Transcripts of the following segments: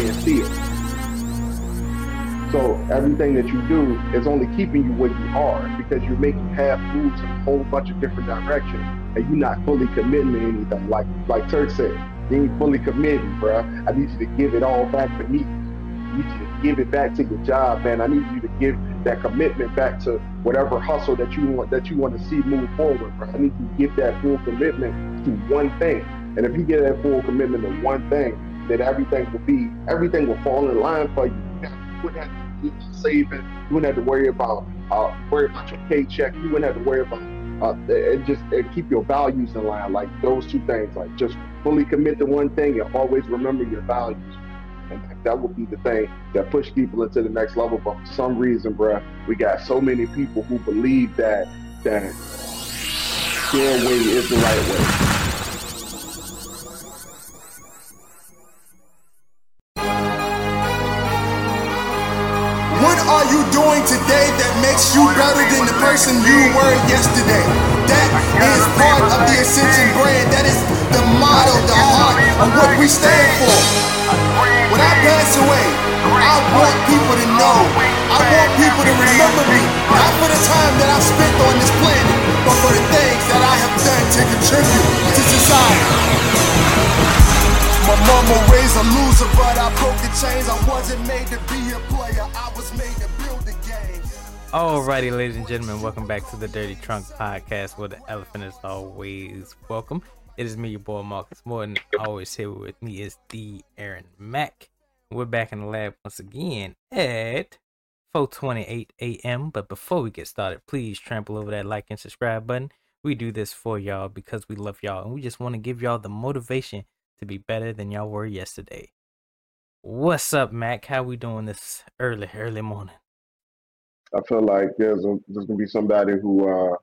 staying still. So everything that you do is only keeping you where you are because you're making half moves in a whole bunch of different directions and you're not fully committing to anything. Like like Turk said, you ain't fully committing, bro. I need you to give it all back to me. I need you to give it back to your job, man. I need you to give that commitment back to whatever hustle that you want that you want to see move forward, bro. I need you to give that full commitment to one thing. And if you get that full commitment to one thing, then everything will be everything will fall in line for you. You wouldn't have to do saving. You wouldn't have to worry about uh, worry about your paycheck. You wouldn't have to worry about uh, and just and keep your values in line. Like those two things. Like just fully commit to one thing and always remember your values. And that would be the thing that push people into the next level. But for some reason, bruh, we got so many people who believe that that their way is the right way. Doing today that makes you better than the person you were yesterday? That is part of the Ascension brand. That is the motto, the heart of what we stand for. When I pass away, I want people to know. I want people to remember me. Not for the time that I spent on this planet, but for the things that I have done to contribute to society. My mama raised a loser, but I broke the chains. I wasn't made to be a player, I was made to game. Alrighty, ladies and gentlemen, welcome back to the Dirty Trunk Podcast, where the elephant is always welcome. It is me, your boy Marcus Morton. Always here with me is the Aaron Mac. We're back in the lab once again at 4:28 a.m. But before we get started, please trample over that like and subscribe button. We do this for y'all because we love y'all, and we just want to give y'all the motivation to be better than y'all were yesterday. What's up, Mac? How we doing this early, early morning? I feel like there's a, there's gonna be somebody who uh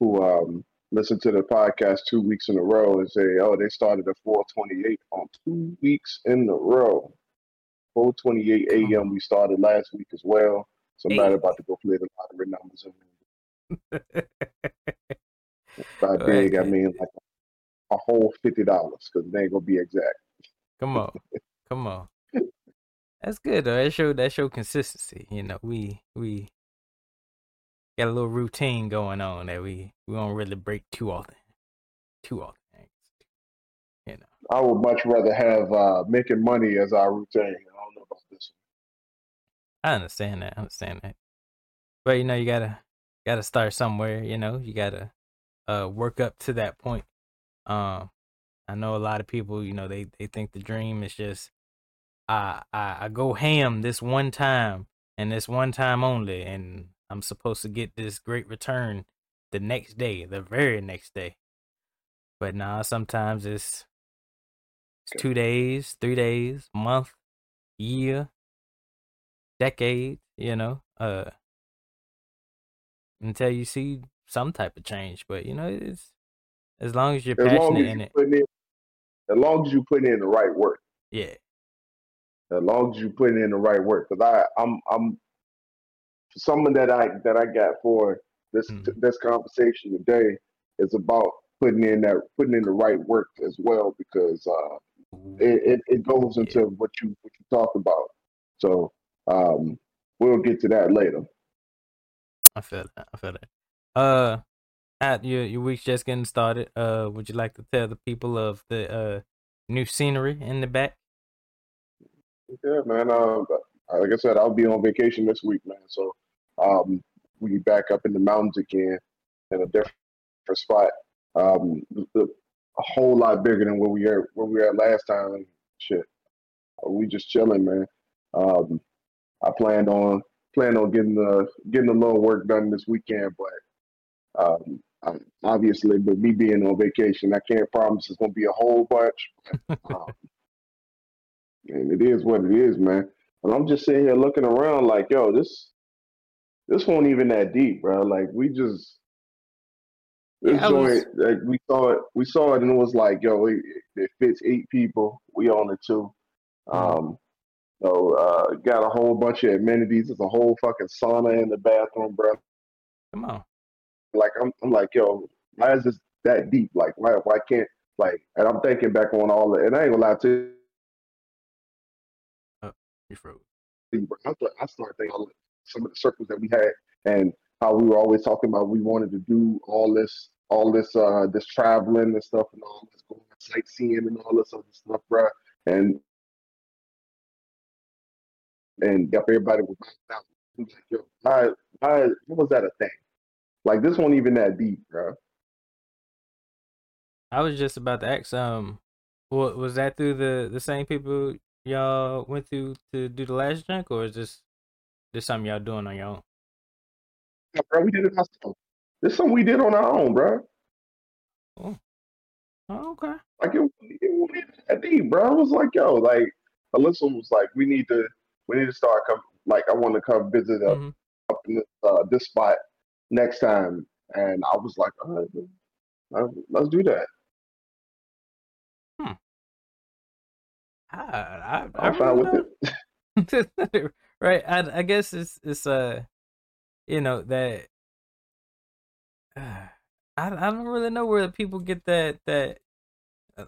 who um listen to the podcast two weeks in a row and say, oh, they started at 4:28 on two weeks in a row. 4:28 a.m. We started last week as well. Somebody Hey. about to go play the lottery numbers. By big, I mean like a whole fifty dollars because they ain't gonna be exact. Come on, come on. That's good though. That show that show consistency. You know, we we got a little routine going on that we we don't really break too often, too often. You know, I would much rather have uh, making money as our routine. I don't know about this. one. I understand that. I understand that. But you know, you gotta gotta start somewhere. You know, you gotta uh work up to that point. Um, I know a lot of people. You know, they they think the dream is just I I I go ham this one time and this one time only, and I'm supposed to get this great return the next day, the very next day. But nah, sometimes it's it's two days, three days, month, year, decade. You know, uh, until you see some type of change. But you know, it's as long as you're As passionate as in it. in, as long as you put in the right work. Yeah, as long as you put in the right work. Because I, I'm, I'm someone that I that I got for this Mhm. this conversation today is about putting in that putting in the right work as well because uh, it, it it goes Yeah. into what you what you talk about. So um, we'll get to that later. I feel that. I feel that. Uh, at your your week's just getting started. Uh, would you like to tell the people of the uh new scenery in the back? Yeah, man. Uh, like I said, I'll be on vacation this week, man. So um, we be back up in the mountains again in a different spot. Um, the- a whole lot bigger than where we were where we were at last time. Shit, we just chilling, man. Um, I planned on planned on getting the getting a little work done this weekend, but um, obviously, with me being on vacation, I can't promise it's gonna be a whole bunch. Um, and it is what it is, man. But I'm just sitting here looking around like, yo, this this wasn't even that deep, bro. Like we just this Yeah, I was- like we saw it, we saw it, and it was like, yo, it, it fits eight people. We on it too. Um, so uh, got a whole bunch of amenities. There's a whole fucking sauna in the bathroom, bro. Come on. Like I'm, I'm like, yo, why is this that deep? Like, why, why can't like? And I'm thinking back on all the, and I ain't gonna lie to you. You froze. I start, I start thinking of some of the circles that we had and how we were always talking about we wanted to do all this, all this, uh, this traveling and stuff and all this going sightseeing and all this other stuff, bro. And and got everybody was like, yo, why, why, what was that a thing? Like this wasn't even that deep, bro. I was just about to ask, um, what was that through the the same people y'all went through to do the last drink, or is this this something y'all doing on your own? Yeah, bro, we did it ourselves. This is something we did on our own, bro. Oh, oh okay. Like it, it that deep, bro. I was like, yo, like Alyssa was like, we need to, we need to start come. Like, I want to come visit up Mhm. up in this, uh, this spot next time, and I was like, all right, man, let's do that. I, I, I I'm fine with don't- it. right. I I guess it's it's uh you know that uh, I I don't really know where the people get that that uh,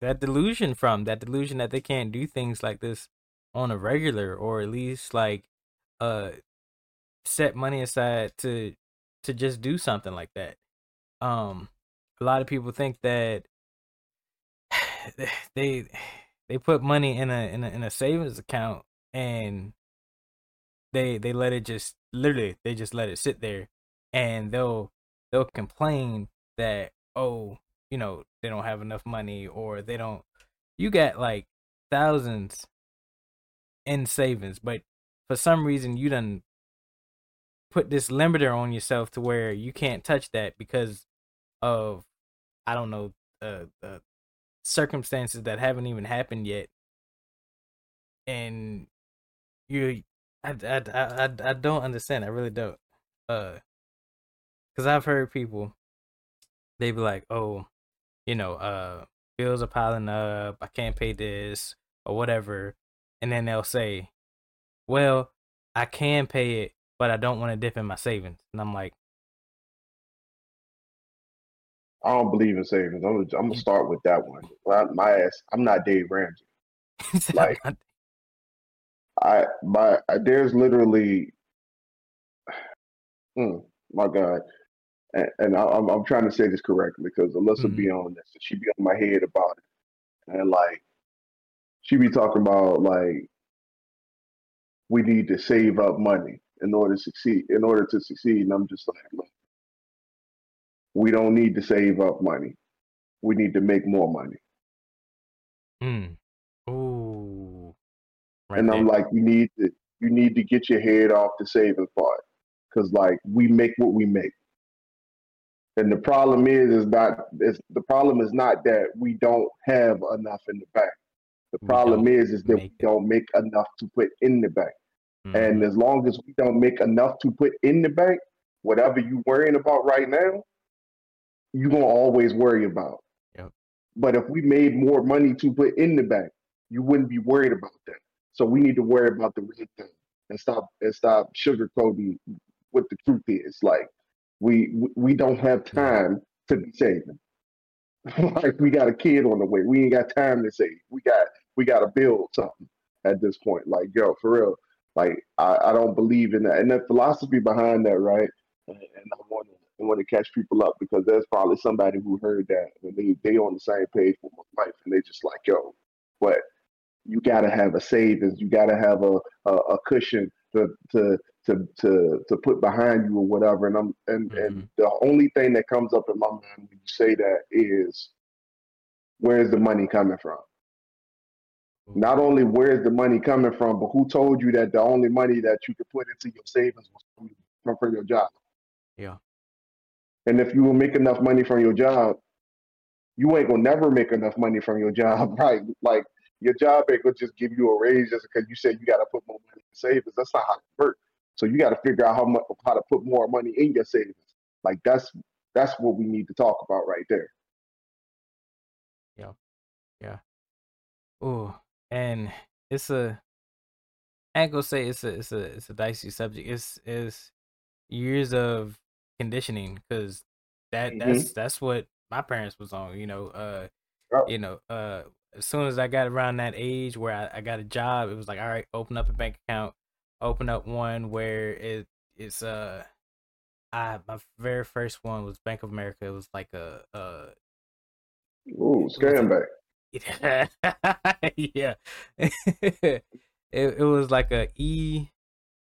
that delusion from. That delusion that they can't do things like this on a regular, or at least like uh set money aside to to just do something like that. Um, a lot of people think that they they put money in a in a in a savings account and they they let it just literally they just let it sit there. And they'll they'll complain that oh you know they don't have enough money or they don't you got like thousands in savings but for some reason you done put this limiter on yourself to where you can't touch that because of i don't know uh, uh circumstances that haven't even happened yet. And you I, I, I, I, don't understand i really don't. Uh because i've heard people they be like oh you know uh bills are piling up i can't pay this or whatever. And then they'll say well i can pay it but i don't want to dip in my savings. And i'm like I don't believe in savings. I'm gonna, I'm gonna start with that one. My ass, I'm not Dave Ramsey. Like- I my there's literally, mm, my God, and, and I, I'm I'm trying to say this correctly because Alyssa be on this, and she be on my head about it, and like, she be talking about like, we need to save up money in order to succeed. In order to succeed, and I'm just like, we don't need to save up money. We need to make more money. mm. Ooh. Right and I'm like, you need to you need to get your head off the saving part, because like we make what we make, and the problem is is not is the problem is not that we don't have enough in the bank. The problem is is that we don't make enough to put in the bank, Mhm. and as long as we don't make enough to put in the bank, whatever you're worrying about right now, you gonna always worry about. Yep. But if we made more money to put in the bank, you wouldn't be worried about that. So we need to worry about the real thing and stop and stop sugarcoating what the truth is. Like we we- don't have time to be saving. like we got a kid on the way. We ain't got time to save. We got we got to build something at this point. Like yo, for real. Like I, I don't believe in that. And the philosophy behind that, right? And, and I want to I want to catch people up because there's probably somebody who heard that and they they on the same page with my life and they just like yo, but you got to have a savings. You got to have a, a a cushion to to to to to put behind you or whatever. And I'm and and mm-hmm. the only thing that comes up in my mind when you say that is where's the money coming from? Not only where's the money coming from, but who told you that the only money that you could put into your savings was from, from your job? Yeah. And if you will make enough money from your job, you ain't gonna never make enough money from your job, right? Like your job ain't gonna just give you a raise just because you said you gotta put more money in savings. That's not how it works. So you gotta figure out how much how to put more money in your savings. Like that's that's what we need to talk about right there. Yeah. Yeah. Ooh, and it's a. I ain't gonna say it's a it's a it's a dicey subject. It's is years of conditioning because that Mhm. that's that's what my parents was on. You know, uh, Yep. you know, uh, as soon as I got around that age where I, I got a job, it was like, all right, open up a bank account, open up one where it it's uh I my very first one was Bank of America. It was like a uh Ooh, scam bank. yeah. it it was like a e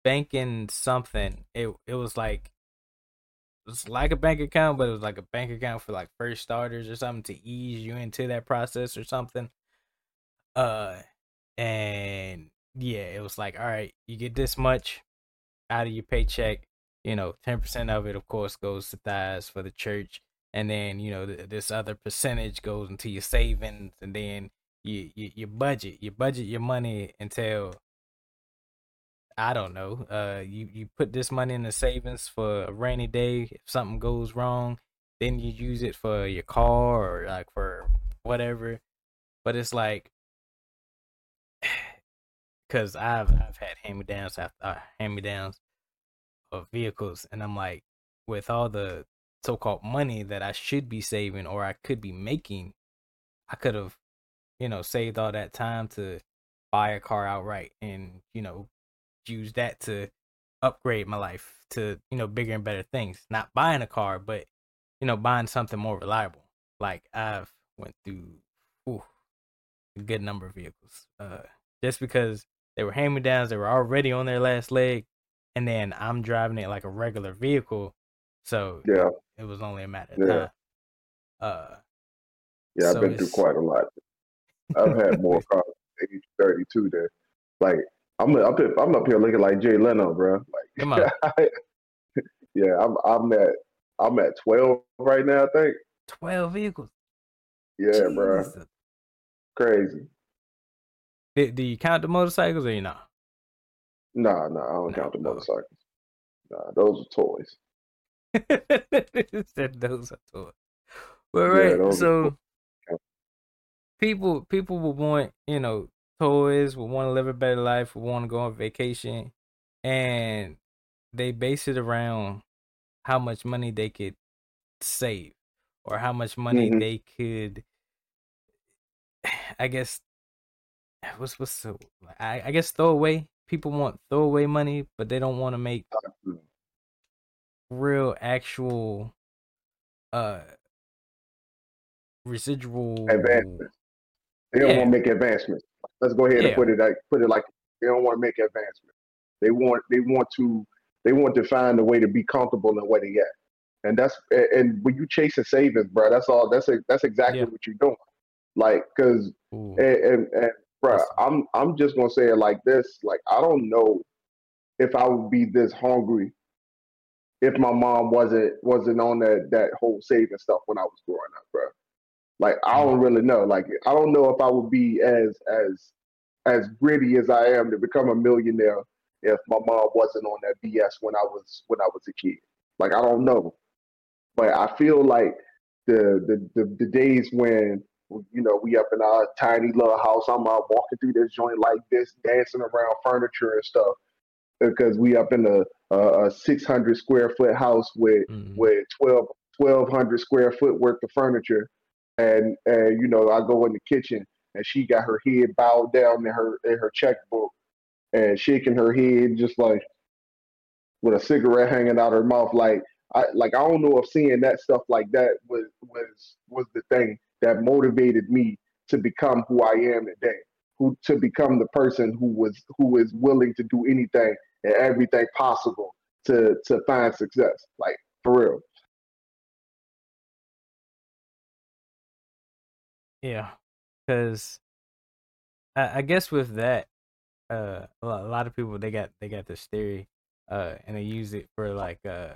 banking something. It it was like it was like a bank account, but it was like a bank account for like first starters or something to ease you into that process or something. Uh and yeah, it was like, all right, you get this much out of your paycheck. You know, ten percent of it, of course, goes to tithes for the church, and then you know th- this other percentage goes into your savings, and then you, you you budget, you budget your money until I don't know. Uh, you you put this money in the savings for a rainy day if something goes wrong. Then you use it for your car or like for whatever. But it's like, cause I've I've had hand me downs after uh, hand me downs of vehicles, and I'm like, with all the so called money that I should be saving or I could be making, I could have, you know, saved all that time to buy a car outright and you know use that to upgrade my life to you know bigger and better things not buying a car but you know buying something more reliable like i've went through ooh, a good number of vehicles uh just because they were hand me downs they were already on their last leg and then i'm driving it like a regular vehicle so Yeah, it was only a matter of Yeah. time uh yeah, I've So been through quite a lot. I've had more cars age 32 than like I'm up here, I'm up here looking like Jay Leno, bro. Like, come on yeah, I'm I'm at I'm at 12 right now. I think. 12 vehicles Yeah, bro, crazy. do, do you count the motorcycles or you not Nah, nah, I don't No, count the no. Oh. motorcycles. Nah, those are toys. Said those are toys. Well, right. those are so people people will want you know toys, will want to live a better life, will want to go on vacation, and they base it around how much money they could save or how much money Mhm. they could. I guess what's what's so I I guess throw away. People want throwaway money, but they don't want to make real actual uh residual Advancements. They don't Yeah. want to make advancements. Let's go ahead Yeah. and put it like put it like they don't want to make advancement. They want they want to they want to find a way to be comfortable in where they at. And that's and- when you chase chasing savings, bro, that's all. That's that's exactly Yeah. what you're doing. Like, cause Ooh. and and, and bro, I'm I'm just gonna say it like this. Like, I don't know if I would be this hungry if my mom wasn't wasn't on that that whole saving stuff when I was growing up, bro. Like, I don't really know. Like, I don't know if I would be as as as gritty as I am to become a millionaire if my mom wasn't on that BS when I was when I was a kid. Like, I don't know, but I feel like the the the, the days when you know we up in our tiny little house, I'm out walking through this joint like this, dancing around furniture and stuff because we up in a a, a 600 square foot house with Mhm. with 12 1200 square foot worth of furniture and and you know I go in the kitchen and she got her head bowed down in her in her checkbook and shaking her head just like with a cigarette hanging out her mouth. Like I like I don't know if seeing that stuff like that was was was the thing that motivated me to become who I am today who to become the person who was who is willing to do anything and everything possible to to find success. Like for real Yeah, because I, I guess with that, uh, a lot, of people they got they got this theory, uh, and they use it for like uh,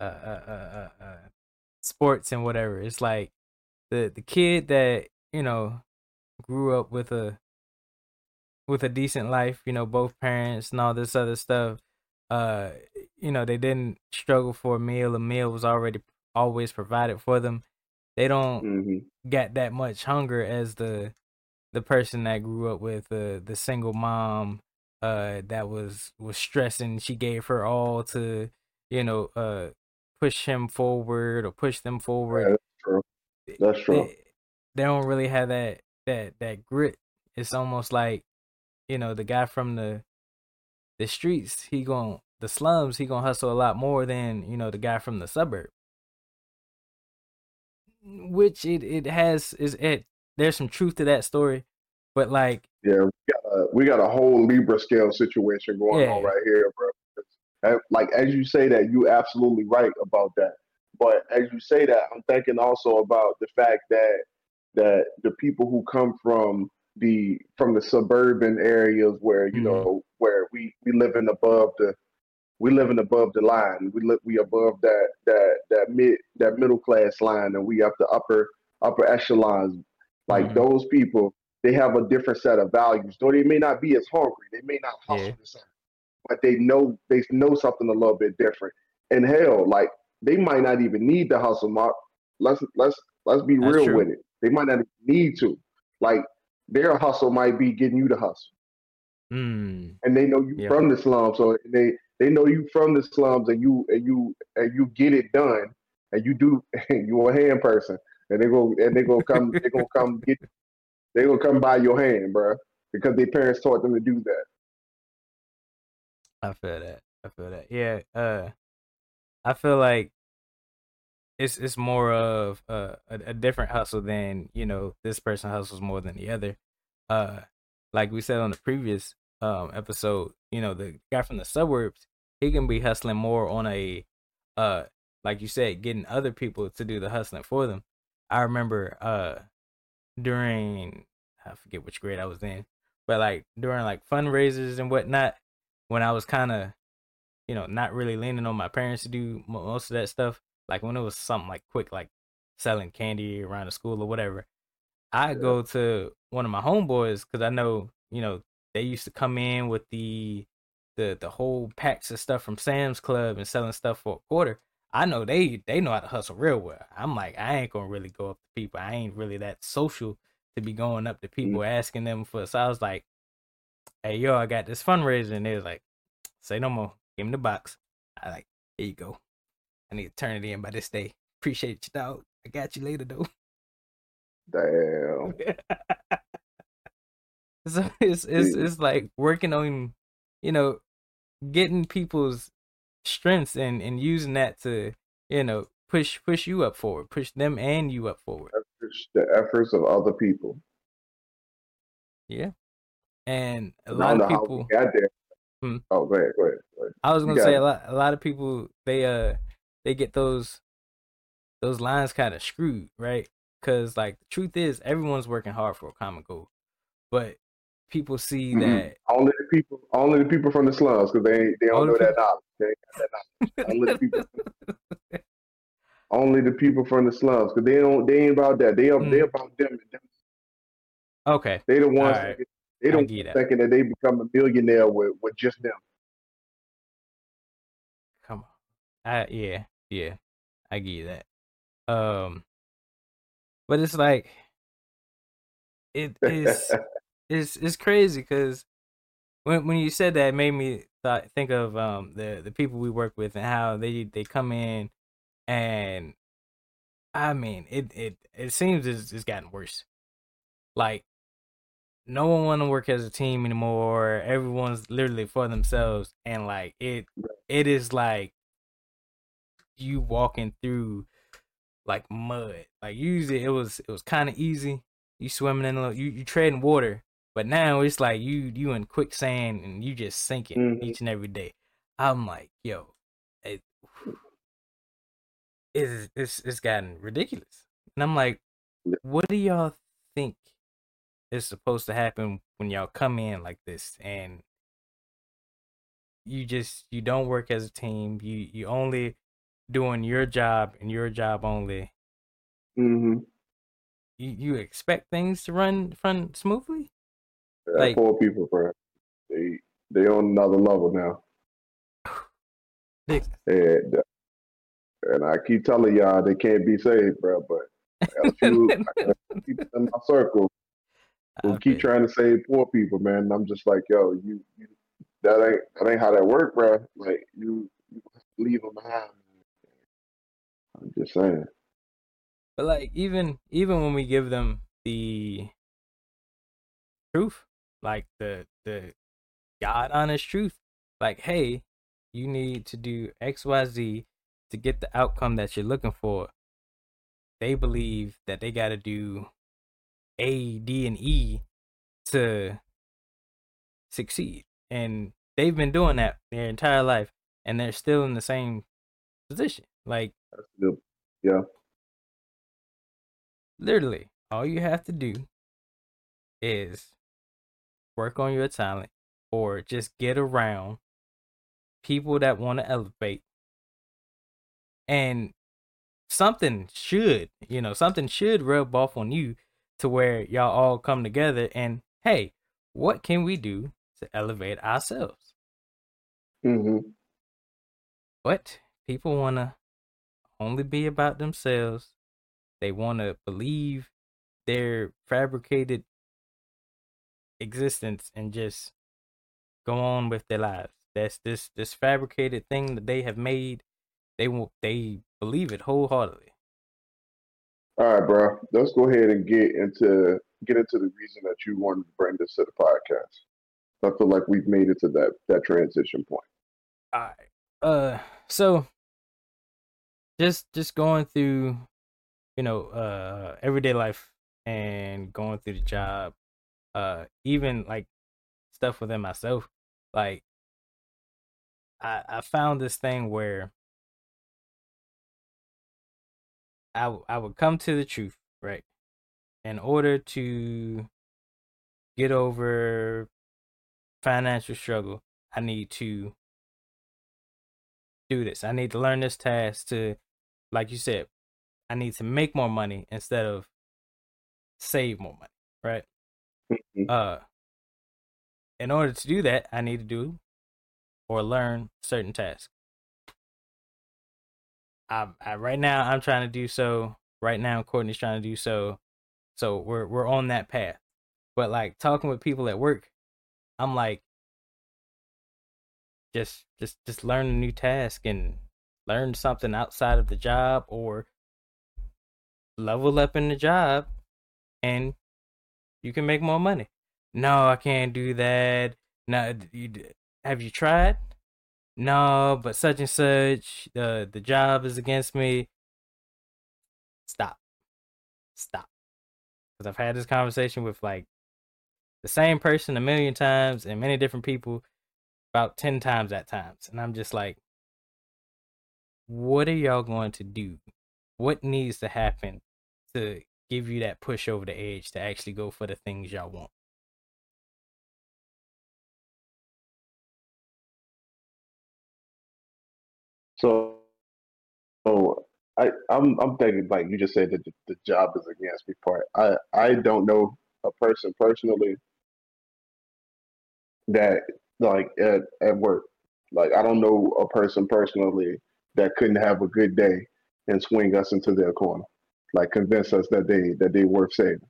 uh, uh, uh, uh, uh sports and whatever. It's like the the kid that you know grew up with a with a decent life, you know, both parents and all this other stuff. Uh, you know, they didn't struggle for a meal. A meal was already always provided for them. They don't hmm got that much hunger as the the person that grew up with uh, the single mom uh that was was stressing she gave her all to you know uh push him forward or push them Yeah, forward that's true. That's true. They- they don't really have that that that grit. It's almost like, you know, the guy from the the streets, he going the slums, he gonna hustle a lot more than you know the guy from the suburb. Which it it has is it. There's some truth to that story, but like yeah, we got a, we got a whole Libra scale situation going yeah. on right here, bro. Like as you say that, you absolutely right about that. But as you say that, I'm thinking also about the fact that that the people who come from the from the suburban areas where you mm-hmm. know where we we living above the we living above the line. We live we above that that that mid that middle class line, and we up the upper upper echelons. Like mm-hmm. those people, they have a different set of values. Though they may not be as hungry, they may not hustle yeah. the same, but they know they know something a little bit different. And hell, like they might not even need the hustle, Mark. Let's let's let's be That's real true. with it. They might not need to. Like their hustle might be getting you to hustle. Mm. And they know you yep. from the slums, so they they know you from the slums, and you and you and you get it done, and you do. you a hand person, and they go and they gonna come. they gonna come get. They gonna come by your hand, bro, because their parents taught them to do that. I feel that. I feel that. Yeah. Uh, I feel like it's it's more of uh, a, a different hustle than you know this person hustles more than the other. Uh, like we said on the previous um episode, you know the guy from the suburbs, he can be hustling more on a uh like you said, getting other people to do the hustling for them. I remember uh during I forget which grade I was in, but like during like fundraisers and whatnot, when I was kind of you know not really leaning on my parents to do most of that stuff, like when it was something like quick, like selling candy around the school or whatever, I go to one of my homeboys because I know, you know, they used to come in with the the the whole packs of stuff from Sam's Club and selling stuff for a quarter. I know they they know how to hustle real well. I'm like, I ain't gonna really go up to people. I ain't really that social to be going up to people mm. asking them for. So I was like, Hey yo, I got this fundraiser, and they was like, Say no more. Give me the box. I like, here you go. I need to turn it in by this day. Appreciate you, dog. I got you later, though. Damn. so it's it's it's like working on, you know, getting people's strengths and and using that to, you know, push push you up forward, push them and you up forward. The efforts of other people. Yeah, and a lot of people got there. Hmm. Oh, go ahead, go ahead, go ahead. I was gonna say a lot. A lot of people they uh they get those those lines kind of screwed, right? Because like the truth is, everyone's working hard for a common goal, but people see mm-hmm. that only the people, only the people from the slums, because they they don't know people... that knowledge. They ain't got that knowledge. only the people. only the people from the slums, because they don't. They ain't about that. They are. Mm. They about them, them. Okay. They the ones. Right. That, they don't thinking that. they become a millionaire with with just them. Come on. Uh, yeah. Yeah, I get that. Um, but it's like it is it's it's crazy because when when you said that, it made me thought, think of um the the people we work with and how they they come in and I mean it it it seems it's, it's gotten worse. Like no one want to work as a team anymore. Everyone's literally for themselves, and like it it is like you walking through like mud. Like usually it was it was kind of easy. You swimming in the you you treading water, but now it's like you you in quicksand and you just sinking mm-hmm. each and every day. I'm like, yo, it, it's it's it's gotten ridiculous, and I'm like, what do y'all think is supposed to happen when y'all come in like this and you just you don't work as a team you you only doing your job and your job only, mm-hmm. you you expect things to run run smoothly? Yeah, like poor people, bro. They they on another level now. and, and I keep telling y'all they can't be saved, bro. But a few people in my circle who keep trying to save poor people, man. And I'm just like, yo, you, you that ain't that ain't how that work, bro. Like you, you leave them behind. I'm just saying. But like even even when we give them the truth, like the the God honest truth, like hey, you need to do X Y Z to get the outcome that you're looking for. They believe that they got to do A, D, and E to succeed, and they've been doing that their entire life, and they're still in the same position. Like, yeah, literally, all you have to do is work on your talent or just get around people that want to elevate. And something should you know something should rub off on you to where y'all all come together and hey what can we do to elevate ourselves? Hmm but people want to only be about themselves. They want to believe their fabricated existence and just go on with their lives. That's this this fabricated thing that they have made. They will they believe it wholeheartedly. All right, bro. Let's go ahead and get into get into the reason that you wanted to bring this to the podcast. I feel like we've made it to that that transition point. All right. Uh, so just just going through, you know, uh, everyday life and going through the job, uh, even like stuff within myself, like I I found this thing where I I would come to the truth, right? In order to get over financial struggle, I need to do this. I need to learn this task to like you said, I need to make more money instead of save more money, right? Mhm. Uh in order to do that, I need to do or learn certain tasks. I, I right now I'm trying to do so. Right now Courtney's trying to do so. So we're we're on that path. But like talking with people at work, I'm like just just just learn a new task and learn something outside of the job or level up in the job and you can make more money. No, I can't do that. No, you, have you tried? No, but such and such, the the job is against me. Stop. Stop. Because I've had this conversation with like the same person a million times and many different people about 10 times at times. And I'm just like, what are y'all going to do? What needs to happen to give you that push over the edge to actually go for the things y'all want? So, so I, I'm I'm thinking like you just said that the, the job is against me part. I I don't know a person personally that like at at work. Like I don't know a person personally that couldn't have a good day and swing us into their corner, like convince us that they that they worth saving.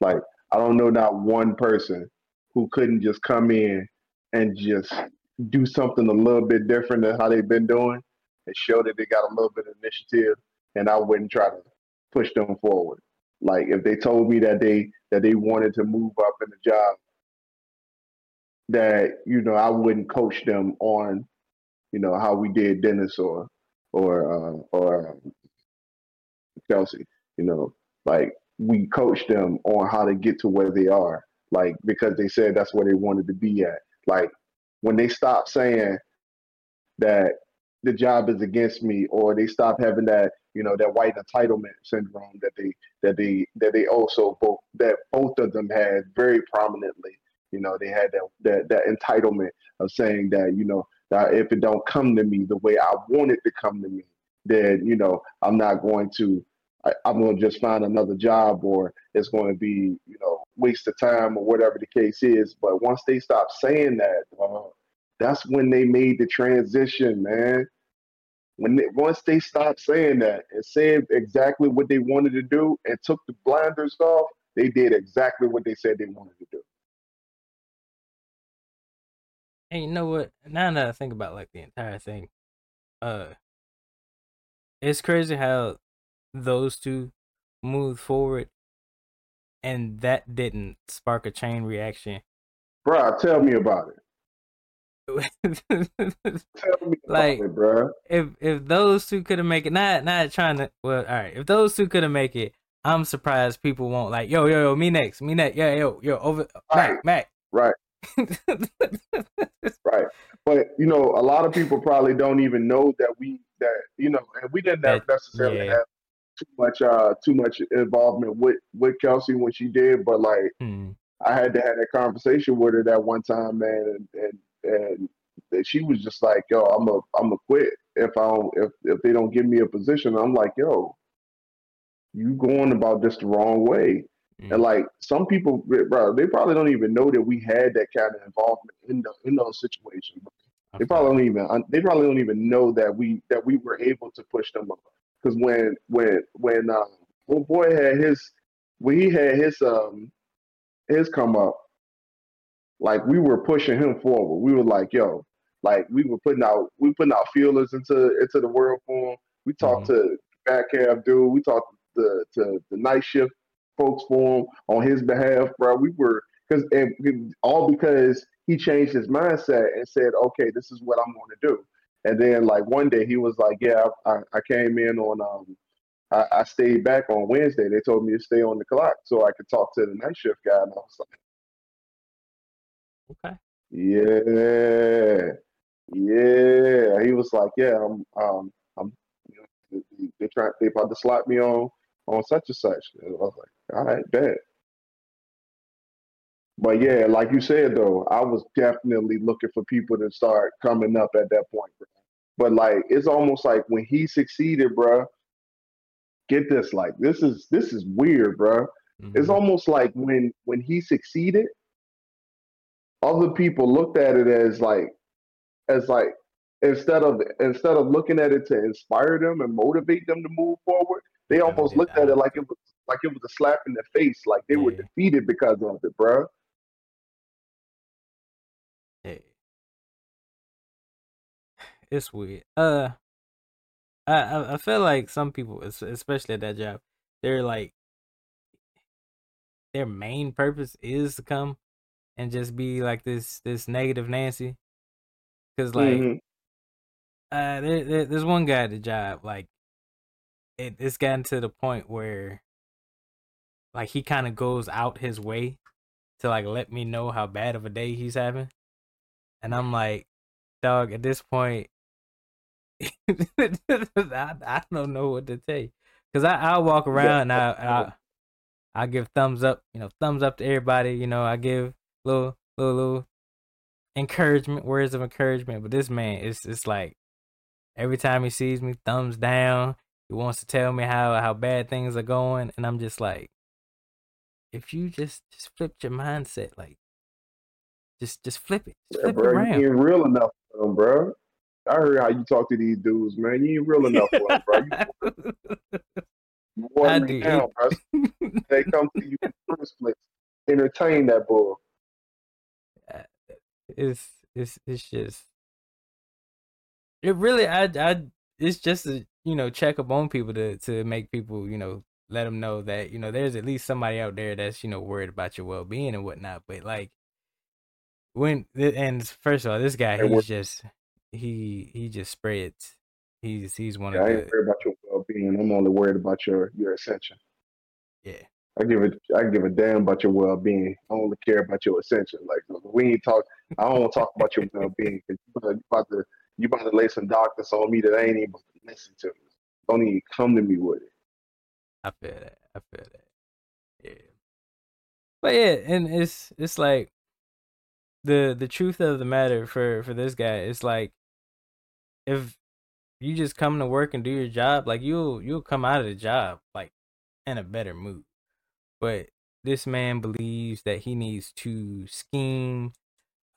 Like I don't know not one person who couldn't just come in and just do something a little bit different than how they've been doing and show that they got a little bit of initiative, and I wouldn't try to push them forward. Like if they told me that they that they wanted to move up in the job, that you know I wouldn't coach them on, you know how we did Dennis or or uh, or Kelsey. You know, like we coached them on how to get to where they are, like because they said that's where they wanted to be at. Like when they stop saying that the job is against me or they stop having that you know that white entitlement syndrome that they that they that they also both that both of them had very prominently you know they had that that, that entitlement of saying that you know that if it don't come to me the way i want it to come to me then you know i'm not going to I, i'm going to just find another job or it's going to be you know waste of time or whatever the case is but once they stop saying that uh, that's when they made the transition man when they, once they stopped saying that and saying exactly what they wanted to do and took the blinders off, they did exactly what they said they wanted to do. And you know what? Now that I think about like the entire thing, uh, it's crazy how those two moved forward, and that didn't spark a chain reaction. Bruh, tell me about it. Tell me Like- about it, bruh. if if those two could have make it, not not trying to. Well, all right. If those two could have make it, I'm surprised people won't like. Yo, yo, yo, me next, me next. Yeah, yo, yo, over Right. Mac, Mac. Right. Right. But you know, a lot of people probably don't even know that we that you know, and we didn't That- necessarily yeah. have too much uh too much involvement with with Kelsey when she did, but like Hmm. I had to have that conversation with her that one time, man, and and, and she was just like, "Yo, I'm a I'm a quit if I don't if if they don't give me a position." I'm like, "Yo, you going about this the wrong way." Mm. And like some people, bro, they probably don't even know that we had that kind of involvement in the in those situations. They probably don't even they probably don't even know that we that we were able to push them up. Because when when when um, old boy had his when he had his um his come up, like we were pushing him forward. We were like, yo, like we were putting out we putting out feelers into into the world for him. We talked to back half dude. We talked to to the night shift folks for him on his behalf, bro. We were because and all because he changed his mindset and said, okay, this is what I'm going to do. And then like one day he was like, yeah, I, I came in on um. I, I stayed back on Wednesday. They told me to stay on the clock so I could talk to the night shift guy. And I was like, Okay. yeah, yeah. He was like, yeah, I'm, um, I'm. You know, they, they try, they about to slap me on on such and such. And I was like, all right, bet. But yeah, like you said though, I was definitely looking for people to start coming up at that point. Bro. But like, it's almost like when he succeeded, bro. Get this, like this is this is weird, bro. It's Mhm. almost like when when he succeeded, other people looked at it as like as like instead of instead of looking at it to inspire them and motivate them to move forward, they Yeah, almost looked at it like it was like it was a slap in the face, like they were defeated because of it, bro. It's weird. Uh, I I, feel like some people, especially at that job, they're like their main purpose is to come and just be like this this negative Nancy. Cause like Mhm. uh, there, there, there's one guy at the job like it it's gotten to the point where like he kind of goes out his way to like let me know how bad of a day he's having, and I'm like, dog, at this point, I I don't know what to tell you, cause I I walk around and I I I give thumbs up, you know, thumbs up to everybody, you know, I give little little little encouragement, words of encouragement, but this man, it's it's like every time he sees me, thumbs down. He wants to tell me how how bad things are going, and I'm just like, if you just just flip your mindset, like just just flip it, just Yeah, flip it bro, you around. ain't real enough bro. I heard how you talk to these dudes, man. You ain't real enough for them, bro. You I do. down, bro. They come to you in the first place. Entertain that bull. Uh, it's it's it's just it really I I it's just a you know check up on people to to make people you know let them know that you know there's at least somebody out there that's you know worried about your well being and whatnot. But like when and first of all, this guy he's just he he just spreads. He's he's one of the I of ain't the worried about your well being. I'm only worried about your your ascension. yeah I give it. I give a damn about your well being. I only care about your ascension. Like we ain't talk. I don't want to talk about your well being because you about to you about to lay some doctors on me that I ain't even listen to. Don't even come to me with it. I feel that. I feel that. Yeah. But yeah, and it's it's like the the truth of the matter for for this guy is like if you just come to work and do your job, like you'll you'll come out of the job like in a better mood. But this man believes that he needs to scheme,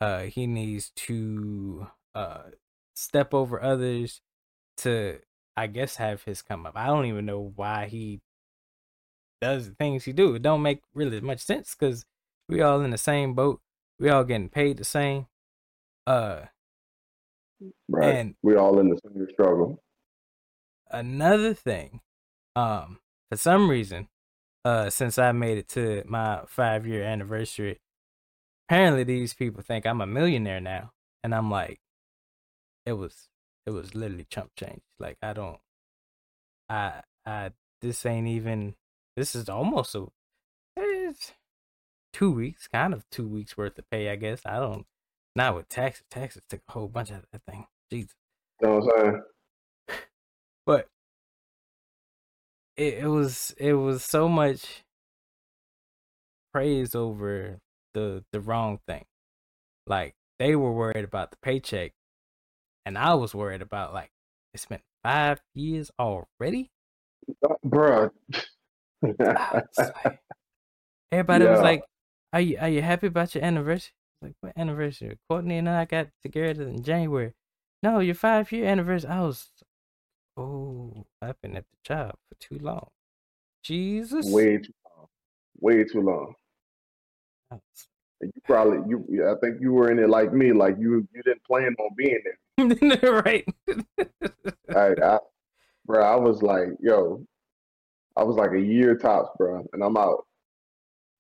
uh he needs to uh step over others to I guess have his come up. I don't even know why he does the things he do. It don't make really much sense because we all in the same boat. We all getting paid the same. Uh, Right. and we all in the same struggle. another thing, um, for some reason, uh, since I made it to my five year anniversary, apparently these people think I'm a millionaire now, and I'm like, it was it was literally chump change. Like I don't, I I this ain't even. This is almost a. Two weeks, kind of two weeks worth of pay, I guess. I don't. Not with taxes. Taxes took a whole bunch of that thing. Jesus. You know what I'm saying? But it, it was it was so much praise over the the wrong thing. Like they were worried about the paycheck, and I was worried about like it's been five years already, uh, bruh. like, everybody yeah. was like, "Are you are you happy about your anniversary?" Like what anniversary? Courtney and I got together in January. No, your five year anniversary. I was, oh, I've been at the job for too long. Jesus, way too long, way too long. You probably you. I think you were in it like me. Like you, you didn't plan on being there. right. I, I, bro, I was like, yo, I was like a year tops, bro, and I'm out.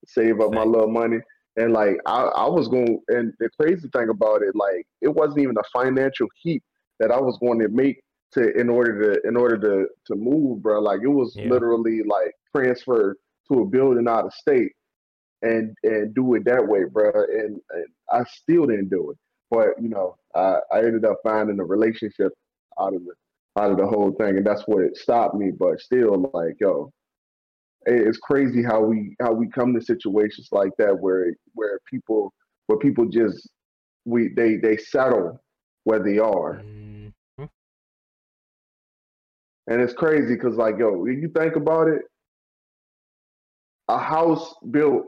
Save up my little money. And like I, I was going and the crazy thing about it, like it wasn't even a financial heap that I was going to make to in order to in order to to move, bro. Like it was yeah. literally like transfer to a building out of state and and do it that way, bro. And, and I still didn't do it. But you know, I, I ended up finding a relationship out of the out of the whole thing, and that's what stopped me. But still, like, yo, it's crazy how we how we come to situations like that where where people where people just we they they settle where they are. Mm-hmm. and it's crazy because like yo you think about it a house built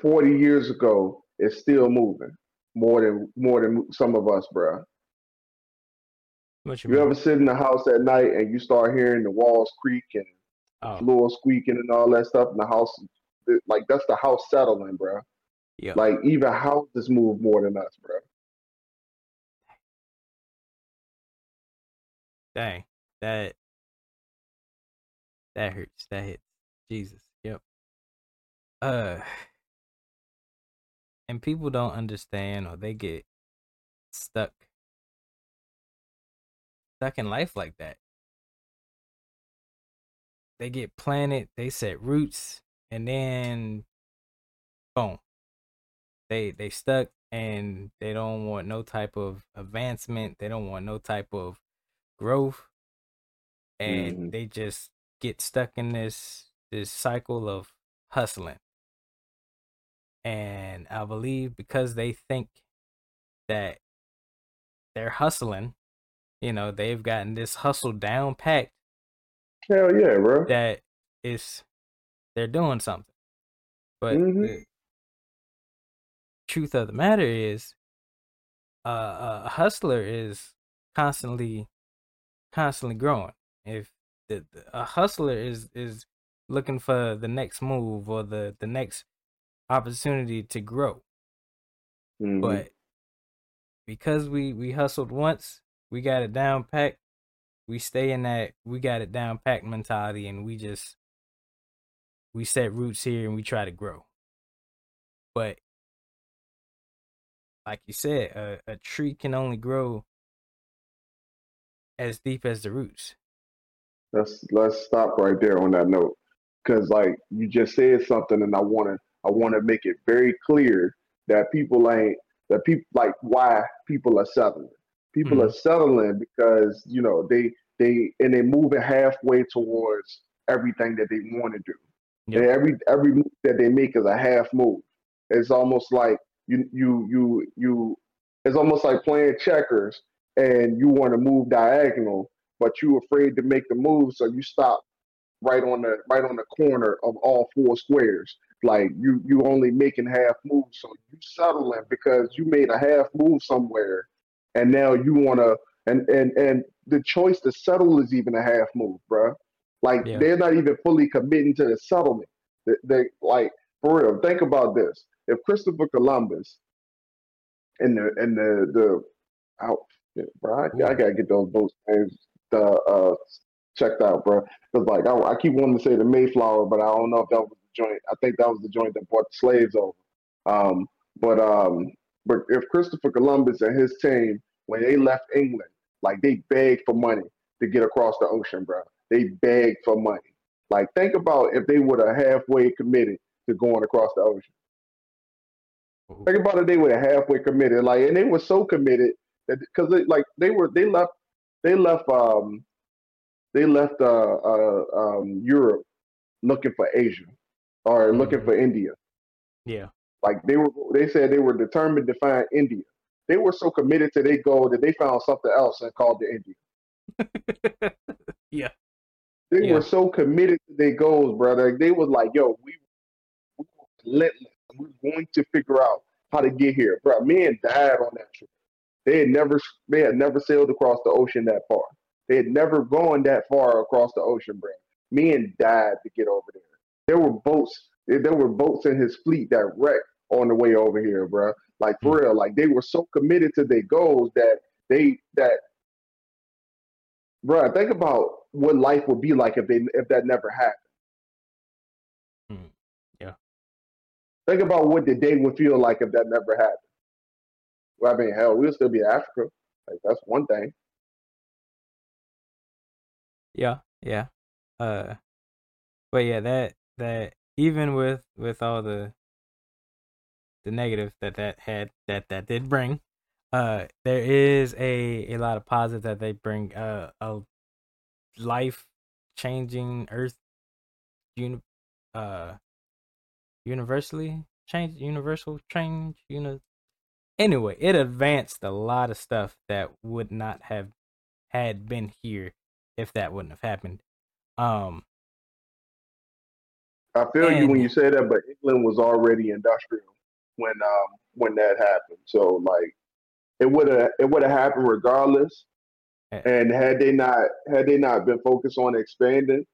40 years ago is still moving more than more than some of us bro you, you ever sit in the house at night and you start hearing the walls creak and oh. floor squeaking and all that stuff in the house. Like that's the house settling, bro. Yeah. Like even houses move more than us, bro. Dang, that that hurts. That hits. Jesus. Yep. Uh, and people don't understand or they get stuck stuck in life like that they get planted, they set roots, and then boom. They they stuck and they don't want no type of advancement, they don't want no type of growth. And mm-hmm. they just get stuck in this this cycle of hustling. And I believe because they think that they're hustling, you know, they've gotten this hustle down packed Hell yeah, bro. That is they're doing something. But mm-hmm. the truth of the matter is uh, a hustler is constantly constantly growing. If the, the, a hustler is is looking for the next move or the the next opportunity to grow. Mm-hmm. But because we we hustled once, we got it down packed we stay in that we got it down packed mentality and we just we set roots here and we try to grow. But like you said, a, a tree can only grow as deep as the roots. Let's let's stop right there on that note. Cause like you just said something and I wanna I wanna make it very clear that people ain't that people like why people are settling. People mm-hmm. are settling because you know they they and they moving halfway towards everything that they want to do. Yep. every every move that they make is a half move. It's almost like you you you you. It's almost like playing checkers, and you want to move diagonal, but you're afraid to make the move, so you stop right on the right on the corner of all four squares. Like you you only making half moves, so you settling because you made a half move somewhere, and now you want to and and and the choice to settle is even a half move, bro. Like yeah. they're not even fully committing to the settlement. They, they, like for real. Think about this: if Christopher Columbus and the and the the out, bro, I, I, gotta get those boats names. The uh, checked out, bro. Because like I, I, keep wanting to say the Mayflower, but I don't know if that was the joint. I think that was the joint that brought the slaves over. Um, but um, but if Christopher Columbus and his team, when they left England, like they begged for money to get across the ocean, bro. They begged for money. Like think about if they would have halfway committed to going across the ocean. Think about it, they were halfway committed, like, and they were so committed that because they like they were they left they left um they left uh, uh um Europe looking for Asia or mm-hmm. looking for India. Yeah, like they were they said they were determined to find India. They were so committed to their goal that they found something else and called it India. yeah. They yeah. were so committed to their goals, brother. They was like, yo, we, we were relentless. We're going to figure out how to get here. Bro, men died on that trip. They had never they had never sailed across the ocean that far. They had never gone that far across the ocean, bro. Men died to get over there. There were boats. There were boats in his fleet that wrecked on the way over here, bro. Like for mm. real, like they were so committed to their goals that they that, bro. Think about what life would be like if they if that never happened. Mm. Yeah. Think about what the day would feel like if that never happened. Well, I mean, hell, we'll still be in Africa. Like that's one thing. Yeah, yeah. Uh, but yeah, that that even with with all the the negative that that had that that did bring, uh, there is a a lot of positive that they bring. Uh, a life changing Earth, uni, uh, universally change, universal change, you know. Anyway, it advanced a lot of stuff that would not have had been here if that wouldn't have happened. Um, I feel and, you when you say that, but England was already industrial when um when that happened. So like it would have it would have happened regardless. And had they not had they not been focused on expanding,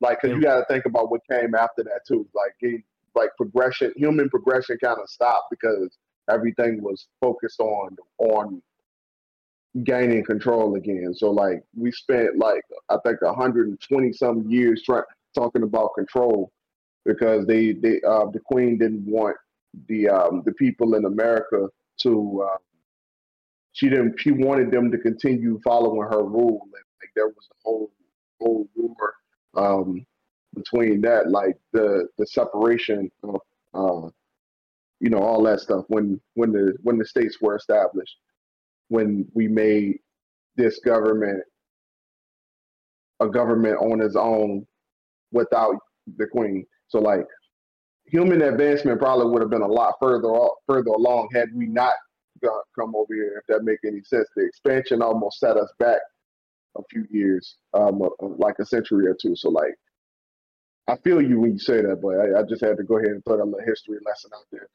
like because you got to think about what came after that too. Like he, like progression, human progression kind of stopped because everything was focused on on gaining control again. So like we spent like I think 120 some years trying talking about control because they they uh, the queen didn't want the um, the people in America to uh, she didn't she wanted them to continue following her rule and like there was a whole whole war um, between that like the the separation of uh, you know all that stuff when when the when the states were established when we made this government a government on its own without the queen. So like human advancement probably would have been a lot further further along had we not come over here. If that make any sense, the expansion almost set us back a few years, um, like a century or two. So like, I feel you when you say that, but I, I just had to go ahead and put a little history lesson out there.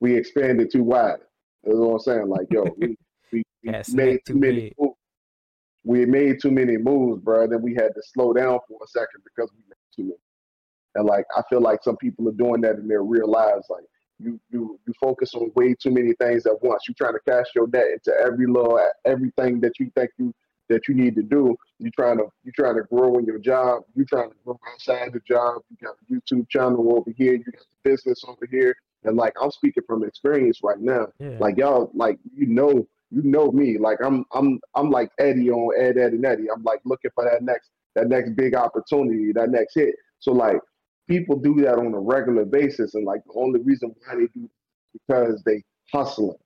We expanded too wide. That's what I'm saying. Like, yo, we, we, we made too many moves. We made too many moves, bro. Then we had to slow down for a second because we made too many. And like, I feel like some people are doing that in their real lives. Like, you you you focus on way too many things at once. You're trying to cast your net into every little everything that you think you that you need to do. You're trying to you're trying to grow in your job. You're trying to grow outside the job. You got a YouTube channel over here. You got the business over here. And like I'm speaking from experience right now. Yeah. Like y'all, like you know, you know me. Like I'm, I'm, I'm like Eddy on Ed, Edd, and Eddy. I'm like looking for that next, that next big opportunity, that next hit. So like people do that on a regular basis, and like the only reason why they do because they hustling.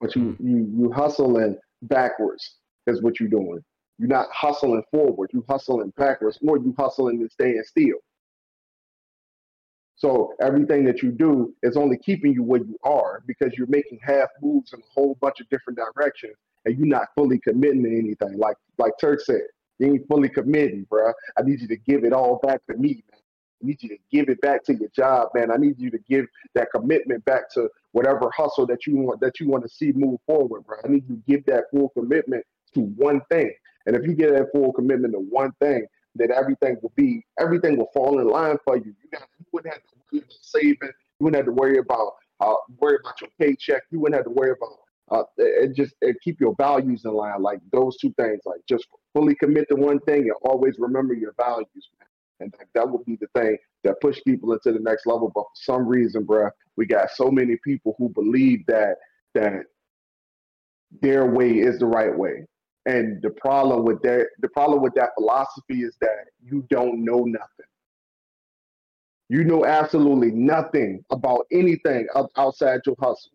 But you, mm. you, you hustling backwards is what you're doing. You're not hustling forward. You hustling backwards, or you hustling and staying still. So everything that you do is only keeping you where you are because you're making half moves in a whole bunch of different directions and you're not fully committing to anything. Like like Turk said, you ain't fully committing, bro. I need you to give it all back to me, man. I need you to give it back to your job, man. I need you to give that commitment back to whatever hustle that you want that you want to see move forward, bro. I need you to give that full commitment to one thing. And if you get that full commitment to one thing, that everything will be everything will fall in line for you. You got you wouldn't have to worry about saving. You wouldn't have to worry about uh, worry about your paycheck. You wouldn't have to worry about Uh, it just it keep your values in line. Like those two things. Like just fully commit to one thing and always remember your values. And that, that would be the thing that push people into the next level. But for some reason, bruh, we got so many people who believe that that their way is the right way. And the problem with that, the problem with that philosophy is that you don't know nothing. You know absolutely nothing about anything outside your hustle,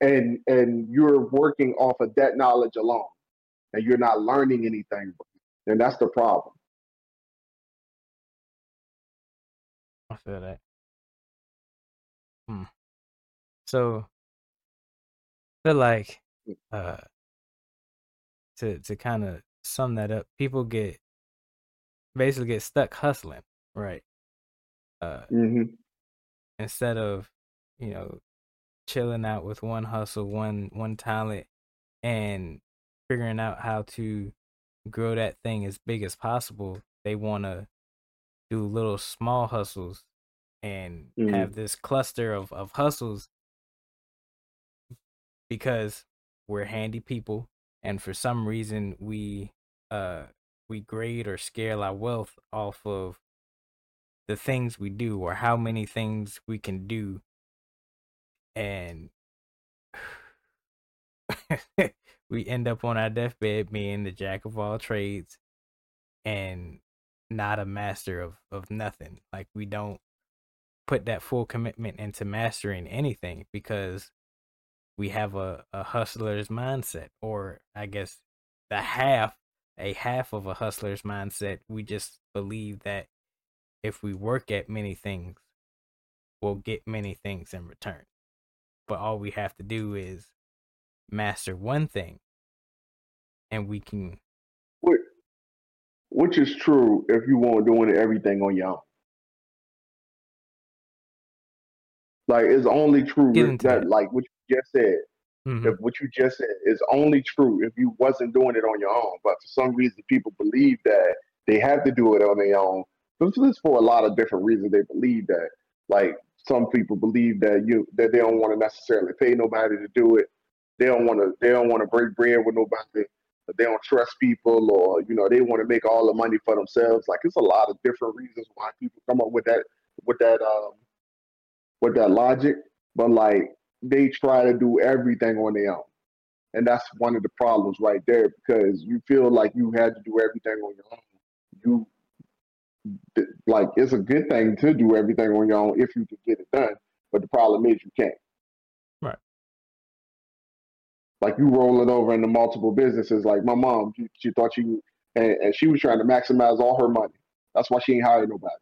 and and you're working off of that knowledge alone, and you're not learning anything. And that's the problem. I feel that. Hmm. So, I feel like Mm. uh to to kind of sum that up, people get basically get stuck hustling, right? Uh, mm-hmm. instead of you know chilling out with one hustle, one one talent, and figuring out how to grow that thing as big as possible, they want to do little small hustles and Mhm. have this cluster of, of hustles because we're handy people and for some reason we uh we grade or scale our wealth off of the things we do or how many things we can do and we end up on our deathbed being the jack of all trades and not a master of of nothing. Like we don't put that full commitment into mastering anything because we have a, a hustler's mindset or i guess the half a half of a hustler's mindset. We just believe that if we work at many things we'll get many things in return. But all we have to do is master one thing and we can which is true if you weren't doing everything on your own. Like it's only true if that, like what you just said. Mhm. If what you just said is only true if you wasn't doing it on your own, but for some reason people believe that they have to do it on their own. But this is for a lot of different reasons. They believe that, like some people believe that you that they don't want to necessarily pay nobody to do it. They don't want to. They don't want to break bread with nobody. They don't trust people, or you know, they want to make all the money for themselves. Like it's a lot of different reasons why people come up with that with that um with that logic. But like they try to do everything on their own. And that's one of the problems right there because you feel like you had to do everything on your own. You like it's a good thing to do everything on your own if you can get it done, but the problem is you can't. Like you rolling over into multiple businesses. Like my mom, she, she thought she and, and she was trying to maximize all her money. That's why she ain't hired nobody.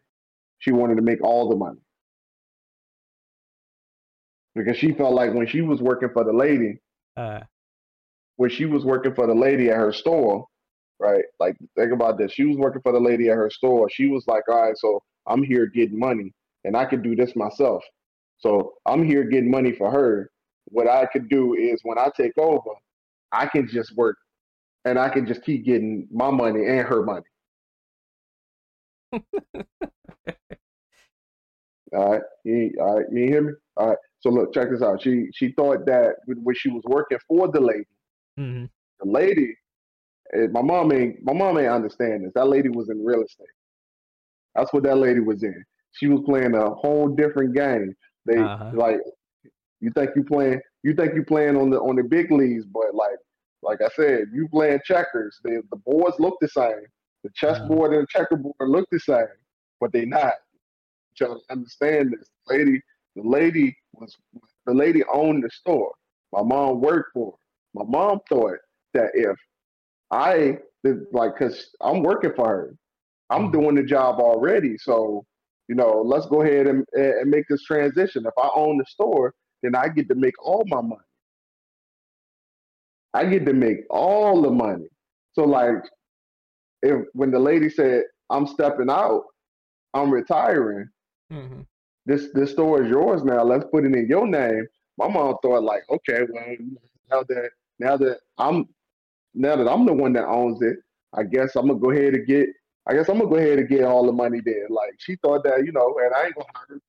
She wanted to make all the money because she felt like when she was working for the lady, uh when she was working for the lady at her store, right? Like, think about this. She was working for the lady at her store. She was like, all right, so I'm here getting money and I could do this myself. So I'm here getting money for her. What I could do is when I take over, I can just work and I can just keep getting my money and her money. All right, you, all right, you hear me? All right. So look, check this out. She she thought that when she was working for the lady, mm-hmm. the lady, eh, my mom ain't my mom ain't understand this. That lady was in real estate. That's what that lady was in. She was playing a whole different game. They Uh-huh. like you think you playing you think you playing on the on the big leagues, but like like I said, you playing checkers. The the boards look the same. The chessboard and the checkerboard look the same, but they not. You gotta understand this. The lady, the lady was the lady owned the store. My mom worked for her. My mom thought that if I did, like, cause I'm working for her, I'm Mhm. doing the job already. So, you know, let's go ahead and, and make this transition. If I own the store, then I get to make all my money. I get to make all the money. So, like, if when the lady said, "I'm stepping out, I'm retiring," hmm this this store is yours now. Let's put it in your name. My mom thought like, okay, well, now that now that I'm now that I'm the one that owns it, I guess I'm gonna go ahead and get. I guess I'm gonna go ahead and get all the money there. Like she thought that, you know, and I ain't gonna hire her.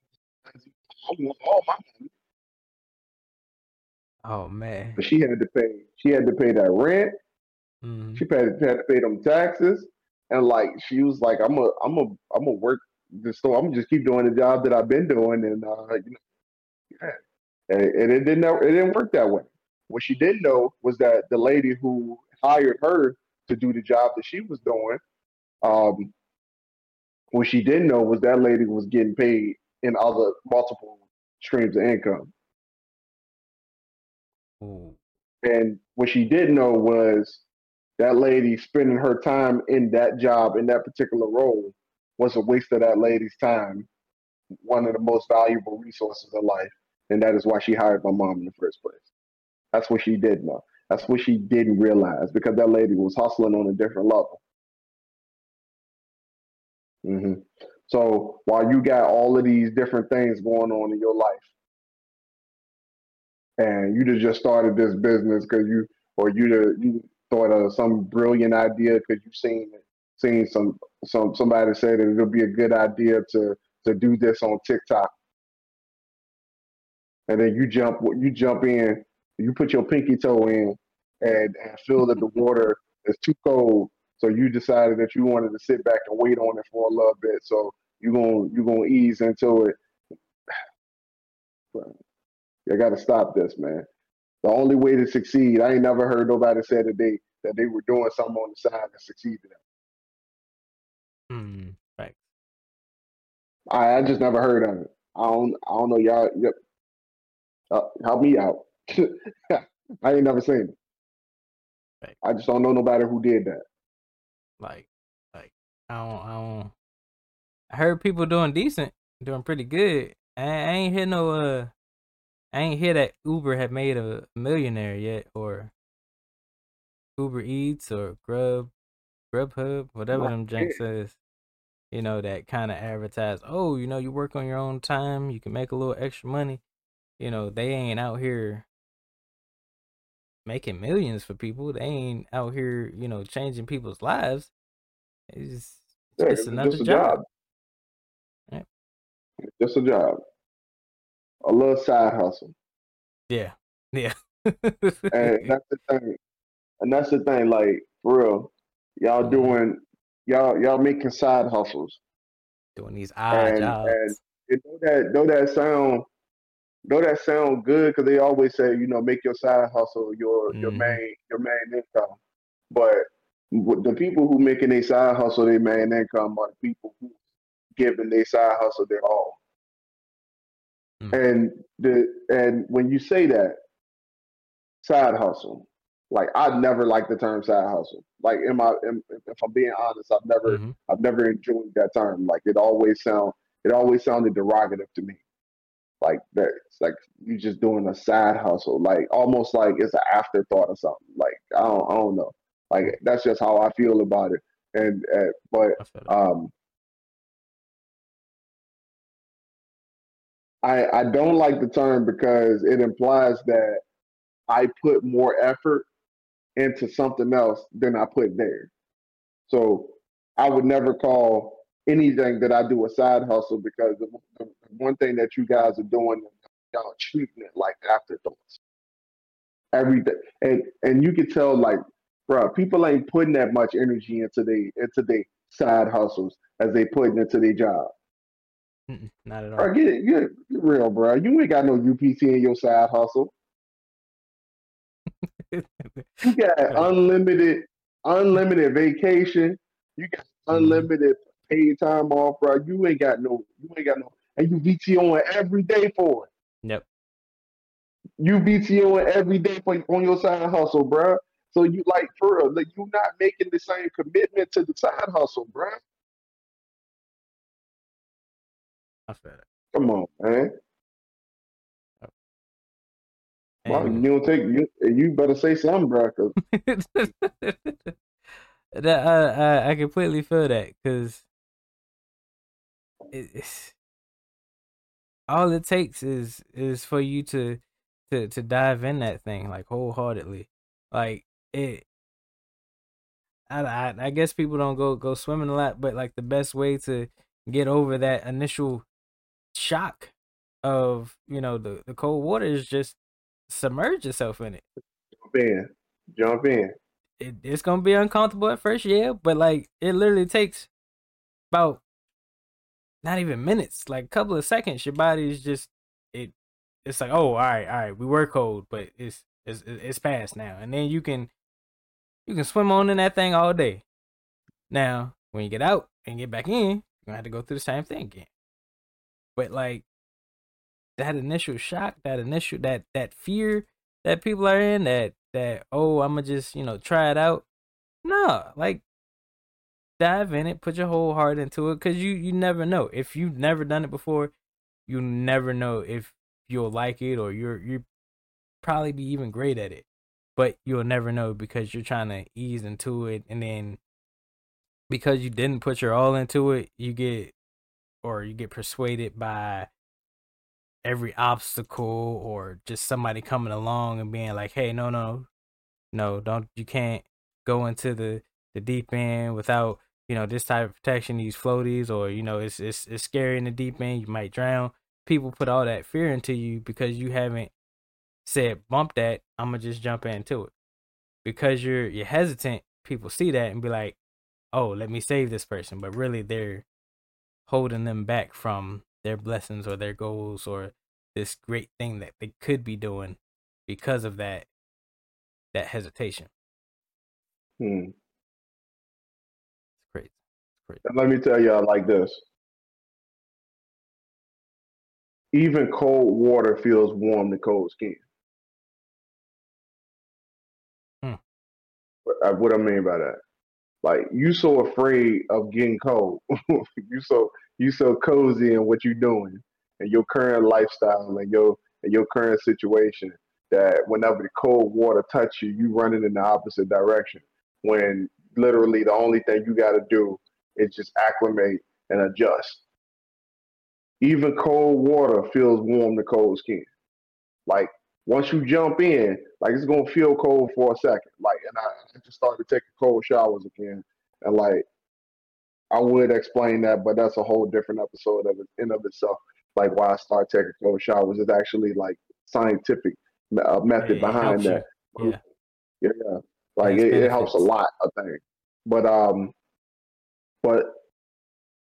I want all my money. Oh man. But she had to pay. She had to pay that rent. Mhm. She had, had to pay them taxes, and like she was like, "I'm a, I'm a, I'm gonna work the store. I'm gonna just keep doing the job that I've been doing." And uh, you know, yeah. and, and it didn't, it didn't work that way. What she didn't know was that the lady who hired her to do the job that she was doing, um, what she didn't know was that lady was getting paid in other multiple streams of income. And what she didn't know was that lady spending her time in that job, in that particular role, was a waste of that lady's time, one of the most valuable resources in life. And that is why she hired my mom in the first place. That's what she didn't know. That's what she didn't realize because that lady was hustling on a different level. hmm So while you got all of these different things going on in your life, and you just started this business because you or you you thought of some brilliant idea because you seen seen some some somebody say that it'll be a good idea to to do this on TikTok, and then you jump you jump in, you put your pinky toe in, and, and feel that the water is too cold, so you decided that you wanted to sit back and wait on it for a little bit, so you're gonna you're gonna ease into it. I got to stop this, man. The only way to succeed, I ain't never heard nobody say that they that they were doing something on the side that succeeded. Hmm. Right. I, I just never heard of it. I don't I don't know y'all. Yep. Uh, help me out. I ain't never seen it. Right. I just don't know nobody who did that. Like, like I don't, I don't. I heard people doing decent, doing pretty good. I, I ain't hear no. Uh, I ain't hear that Uber had made a millionaire yet, or Uber Eats or Grub, Grubhub, whatever them janks says. You know that kind of advertise. Oh, you know you work on your own time. You can make a little extra money. You know they ain't out here making millions for people. They ain't out here, you know, changing people's lives. It's just, Yeah, it's another just a job. job. Just a job. A little side hustle. Yeah, yeah. And that's the thing. And that's the thing, like, for real. Y'all Mhm. doing y'all y'all making side hustles. Doing these odd and, jobs. and you know that know that sound know that sound good because they always say you know make your side hustle your your Mhm. main your main income but the people who making their side hustle their main income are the people who giving their side hustle their all Mm. and the and when you say that side hustle like I never liked the term side hustle like in my in, if I'm being honest I've never Mhm. I've never enjoyed that term. Like it always sound it always sounded derogative to me. Like that it's like you're just doing a side hustle, like almost like it's an afterthought or something. Like I don't I don't know. Like that's just how I feel about it. And uh, but um I I don't like the term because it implies that I put more effort into something else than I put there. So I would never call anything that I do a side hustle because the, the one thing that you guys are doing, y'all treating it like afterthoughts. Everything, and and you can tell like, bro, people ain't putting that much energy into they into their side hustles as they putting into their job. Mm-mm, Not at all. Bro, get it, get, it- get real, bro. You ain't got no UPT in your side hustle. You got unlimited, unlimited vacation. You got Mhm. unlimited paid time off, bro. You ain't got no, you ain't got no, and you VTOing every day for it. Yep. You VTOing every day for on your side hustle, bro. So you like for real, like you not making the same commitment to the side hustle, bro. I feel it. Come on, man. Well, you don't take you. You better say something, bro. that I, I I completely feel that because it, it's all it takes is is for you to to to dive in that thing like wholeheartedly, like it. I, I I guess people don't go go swimming a lot, but like the best way to get over that initial shock of you know the the cold water is just submerge yourself in it. Jump in, jump in. it. It's gonna be uncomfortable at first, yeah, but like it literally takes about not even minutes, like a couple of seconds. Your body is just it. It's like, oh, all right, all right, we were cold, but it's it's it's past now, and then you can you can swim on in that thing all day. Now, when you get out and get back in, you're gonna have to go through the same thing again. But like that initial shock, that initial that that fear that people are in, that that oh, I'ma just, you know, try it out. No, like dive in it, put your whole heart into it, cause you you never know. If you've never done it before, you never know if you'll like it or you're you probably be even great at it. But you'll never know because you're trying to ease into it and then because you didn't put your all into it, you get or you get persuaded by every obstacle or just somebody coming along and being like, "Hey, no, no, no, don't you can't go into the the deep end without you know this type of protection, these floaties, or you know it's it's it's scary in the deep end, you might drown." People put all that fear into you because you haven't said bump that. I'm gonna just jump into it because you're you're hesitant. People see that and be like, "Oh, let me save this person," but really they're holding them back from their blessings or their goals or this great thing that they could be doing because of that that hesitation. Hmm. It's crazy. It's crazy. And let me tell y'all like this. Even cold water feels warm to cold skin. Hmm. What, uh, what I mean by that? Like you so afraid of getting cold. you so you so cozy in what you're doing and your current lifestyle and your and your current situation that whenever the cold water touch you, you running in the opposite direction. When literally the only thing you got to do is just acclimate and adjust. Even cold water feels warm to cold skin. Like once you jump in, like it's gonna feel cold for a second. Like, and I, I just started taking cold showers again, and like I would explain that, but that's a whole different episode of it in of itself. Like why I started taking cold showers is actually like scientific uh, method it behind you. that. Yeah. Yeah, like it, it helps a lot, I think. But um, but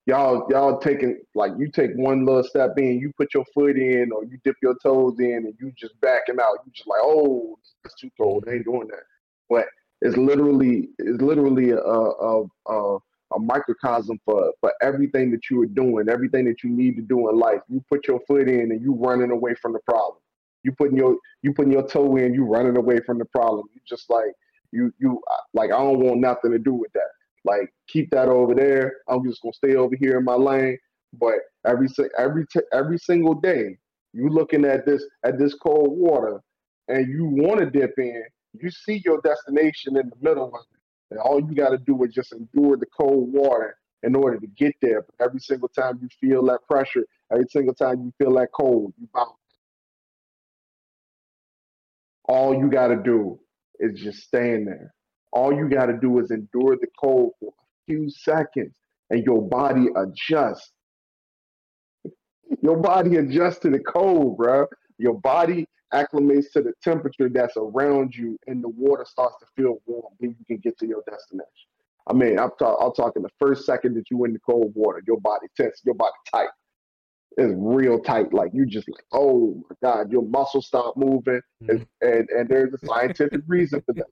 y'all y'all taking like you take one little step in, you put your foot in, or you dip your toes in, and you just backing out. You just like, oh, it's too cold. I ain't doing that. But it's literally it's literally a a a, a microcosm for for everything that you are doing, everything that you need to do in life. You put your foot in, and you running away from the problem. You putting your you putting your toe in, you running away from the problem. You just like you you like I don't want nothing to do with that. Like keep that over there. I'm just gonna stay over here in my lane. But every every every single day, you looking at this at this cold water, and you want to dip in. You see your destination in the middle of and all you got to do is just endure the cold water in order to get there. But every single time you feel that pressure, every single time you feel that cold, you bounce. All you got to do is just stand there. All you got to do is endure the cold for a few seconds, and your body adjusts. Your body adjusts to the cold, bro. Your body acclimates to the temperature that's around you, and the water starts to feel warm. Then you can get to your destination. I mean, I'm, talk- I'm talking the first second that you in the cold water, your body tense, your body tight. It's real tight. Like you just like, oh my God, your muscles stop moving. Mm-hmm. And, and, and there's a scientific reason for that.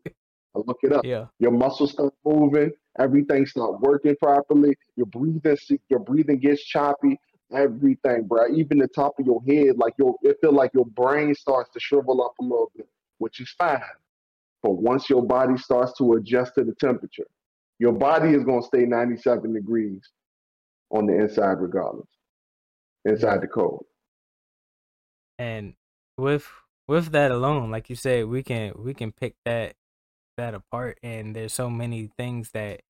I look it up. Yeah. Your muscles start moving, everything start working properly. Your breathing, your breathing gets choppy. Everything, bro. Even the top of your head, like your, it feel like your brain starts to shrivel up a little bit, which is fine. But once your body starts to adjust to the temperature, your body is gonna stay 97 degrees on the inside, regardless. Inside the cold. and with with that alone like you said we can we can pick that that apart and there's so many things that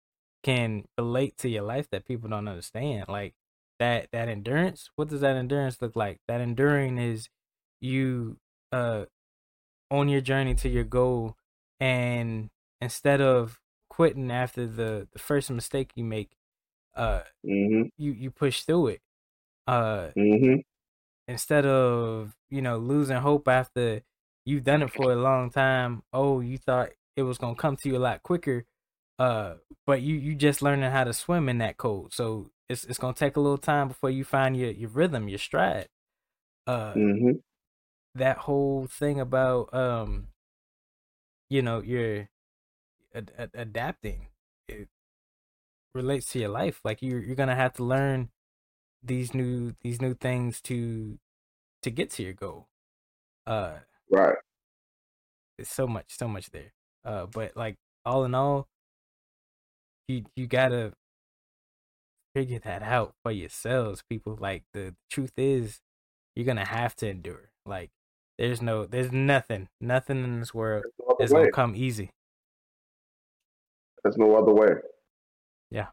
can relate to your life that people don't understand like that that endurance what does that endurance look like that enduring is you uh on your journey to your goal and instead of quitting after the the first mistake you make uh hmm you you push through it uh hmm instead of you know losing hope after you've done it for a long time. Oh, you thought it was gonna come to you a lot quicker, uh, but you you just learning how to swim in that cold. So it's it's gonna take a little time before you find your your rhythm, your stride. Uh, hmm that whole thing about um, you know, you're ad- ad- adapting. It relates to your life. Like you're you're gonna have to learn these new these new things to to get to your goal. Uh, Right. it's so much so much there. Uh, but like all in all, you you gotta figure that out for yourselves, people. Like the truth is, you're gonna have to endure. Like there's no there's nothing nothing in this world no is way. gonna come easy. There's no other way. Yeah.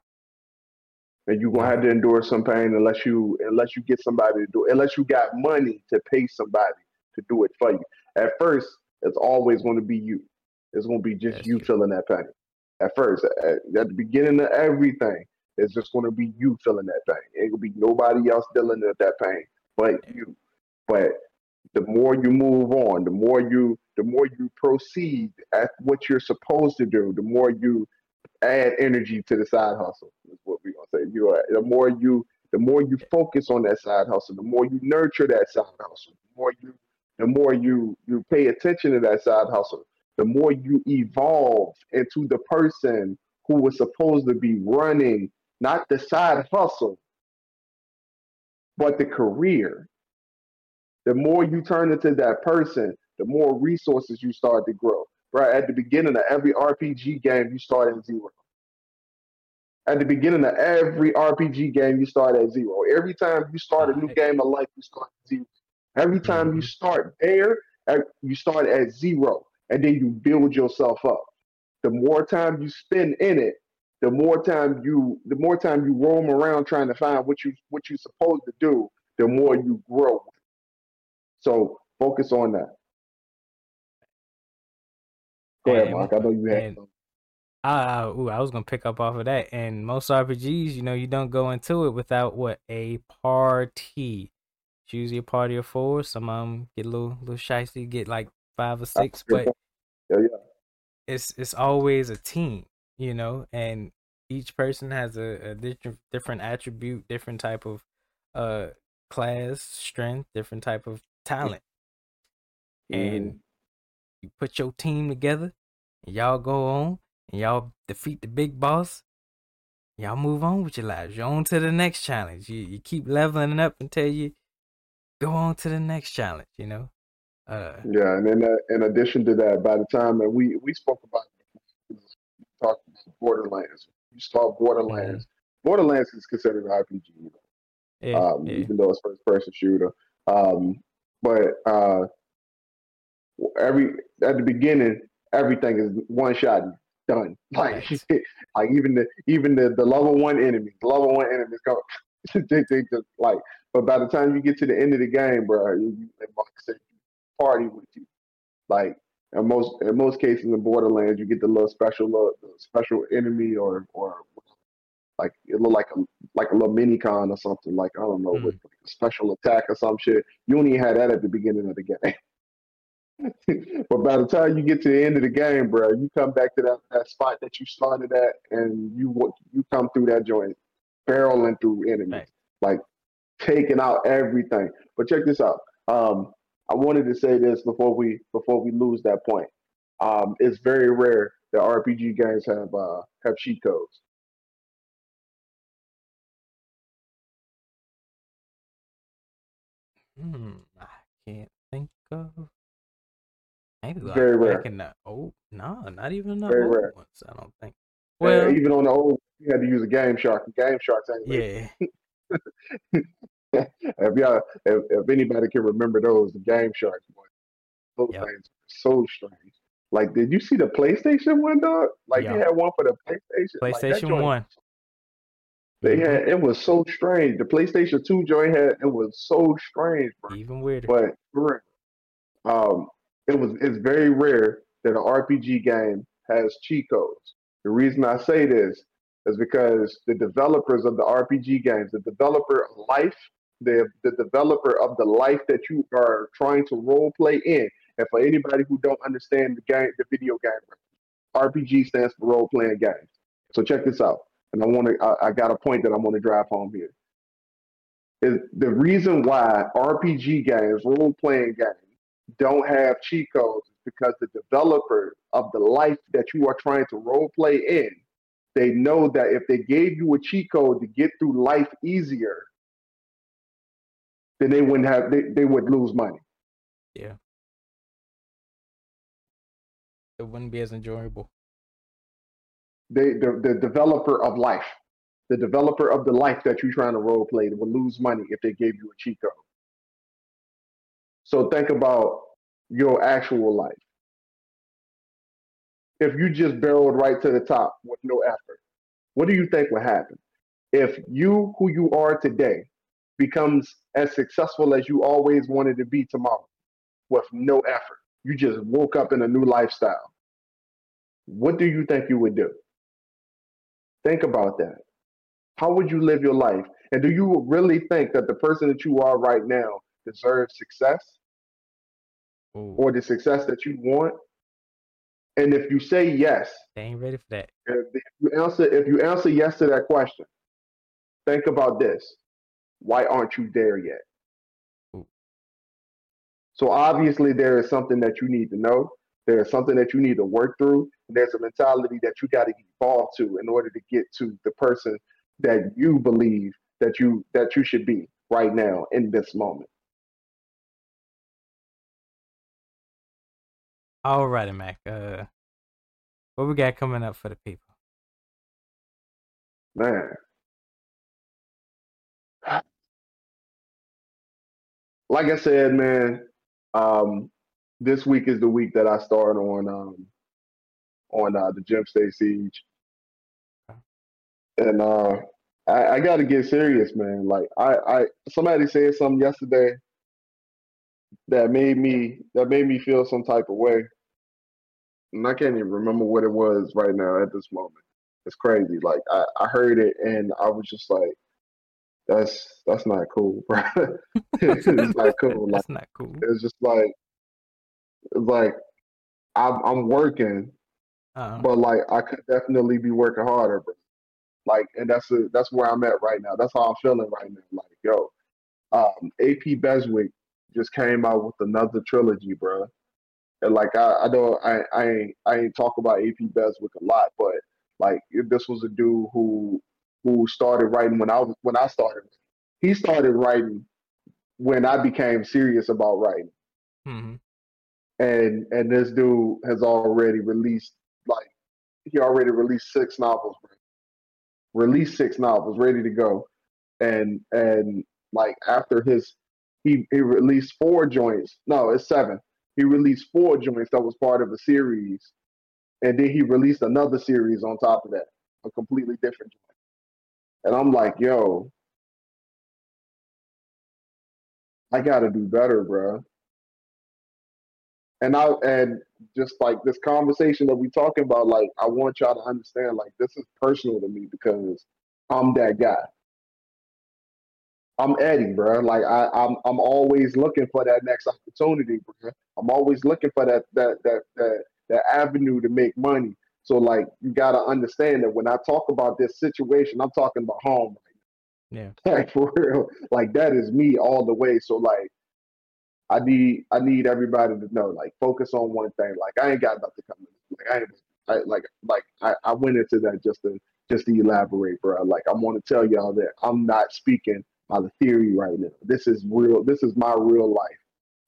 And you're gonna have to endure some pain unless you unless you get somebody to do it, unless you got money to pay somebody to do it for you. At first, it's always to be you. It's to be just That's you true. feeling that pain. At first, at, at the beginning of everything, it's just going to be you feeling that pain. It will be nobody else dealing with that pain but you. But the more you move on, the more you the more you proceed at what you're supposed to do, the more you add energy to the side hustle. Is what we're gonna say. You are the more you the more you focus on that side hustle, the more you nurture that side hustle, the more you the more you you pay attention to that side hustle, the more you evolve into the person who was supposed to be running not the side hustle, but the career. The more you turn into that person, the more resources you start to grow. Right at the beginning of every RPG game, you start at zero. At the beginning of every RPG game, you start at zero. Every time you start a new game of life, you start at zero. Every time you start there, you start at zero, and then you build yourself up. The more time you spend in it, the more time you the more time you roam around trying to find what you what you're supposed to do, the more you grow. So focus on that. Go ahead, Mark. I know you had Uh, ooh, I was gonna pick up off of that. And most RPGs, you know, you don't go into it without what a party. It's usually a party of four. Some of them get a little little shicey, get like five or six, but Yeah, yeah. it's it's always a team, you know, and each person has a, a different different attribute, different type of uh class, strength, different type of talent. And Mhm. you put your team together, and y'all go on, and y'all defeat the big boss. Y'all move on with your lives. You're on to the next challenge. You you keep leveling up until you go on to the next challenge. You know, uh, Yeah, and then uh, in addition to that, by the time that we we spoke about we talked about Borderlands, you saw Borderlands. Borderlands is considered an RPG, you know, yeah, um, yeah. even though it's first person shooter. Um, but uh, every at the beginning, everything is one shot done. Like like even the even the, the level one enemies, the level one enemies go they, they just like. But by the time you get to the end of the game, bro, you, you like Mark said, party with you. Like in most in most cases in Borderlands, you get the little special little, special enemy or or like it look like a like a little mini con or something. Like I don't know, with like a special attack or some shit. You only had that at the beginning of the game. but by the time you get to the end of the game, bro, you come back to that, that spot that you started at, and you you come through that joint, barreling through enemies, Right. like taking out everything. But check this out. Um, I wanted to say this before we before we lose that point. Um, it's very rare that RPG games have uh, have cheat codes. Hmm, I can't think of. Maybe like Very rare. the old, no, not even the Very old rare. ones. I don't think. Well, Well, even on the old, you had to use a Game Shark. Game Sharks real. yeah, if y'all, if, if anybody can remember those, the Game Sharks, boy, those Yep. things are so strange. Like, did you see the PlayStation one, dog? Like, Yeah. they had one for the PlayStation. PlayStation joint- One. They Mhm. had it was so strange. The PlayStation Two joint had it was so strange, bro. even weirder. But um, it was it's very rare that an RPG game has cheat codes. The reason I say this is because the developers of the RPG games, the developer of life, the the developer of the life that you are trying to role play in, And for anybody who don't understand the game, the video game, RPG stands for role playing games. So check this out, and I want to. I, I got a point that I want to drive home here. Is the reason why RPG games, role playing games, don't have cheat codes is because the developer of the life that you are trying to role play in, they know that if they gave you a cheat code to get through life easier, then they wouldn't have they, they would lose money. Yeah. It wouldn't be as enjoyable. They the, the developer of life, the developer of the life that you're trying to role play would lose money if they gave you a cheat code. So think about your actual life. If you just barreled right to the top with no effort, what do you think would happen? If you, who you are today, becomes as successful as you always wanted to be tomorrow with no effort, you just woke up in a new lifestyle. What do you think you would do? Think about that. How would you live your life? And do you really think that the person that you are right now deserves success Ooh, or the success that you want? And if you say yes, they ain't ready for that. if you answer if you answer yes to that question, think about this. Why aren't you there yet? Ooh. So obviously there is something that you need to know. There is something that you need to work through. And there's a mentality that you got to evolve to in order to get to the person that you believe that you that you should be right now in this moment. Alrighty, Mac. Uh, what we got coming up for the people? Man. Like I said, man, um, this week is the week that I start on um, on uh, the Gem State Siege, and uh, I, I got to get serious, man. Like I, I somebody said something yesterday that made me that made me feel some type of way, and I can't even remember what it was right now at this moment. It's crazy. Like I, I heard it and I was just like, that's that's not cool, bro. it's not cool. Like That's not cool. it's just like like I'm I'm working, Uh, but like I could definitely be working harder, bro. Like, and that's a, that's where I'm at right now. That's how I'm feeling right now. Like, yo, um, AP Beswick just came out with another trilogy, bro. And like, I, I don't, I, I ain't, I ain't talk about AP Beswick a lot, but like, this was a dude who, who started writing when I was, when I started. He started writing when I became serious about writing. Hmm and and this dude has already released like he already released six novels released six novels ready to go. And and like after his he he released four joints. No it's seven. He released four joints that was part of a series. And then he released another series on top of that a completely different joint and i'm like yo i gotta do better bro and I and just like this conversation that we talking about, like I want y'all to understand, like this is personal to me because I'm that guy. I'm Eddy, bro. Like I, I'm I'm always looking for that next opportunity, bro. I'm always looking for that that that that that avenue to make money. So like you gotta understand that when I talk about this situation, I'm talking about home. Yeah. Like for real. Like that is me all the way. So like I need I need everybody to know, like, focus on one thing. Like, I ain't got nothing coming. Like, I ain't I, like like I, I went into that just to just to elaborate, bro. Like, I want to tell y'all that I'm not speaking by the theory right now. This is real. This is my real life.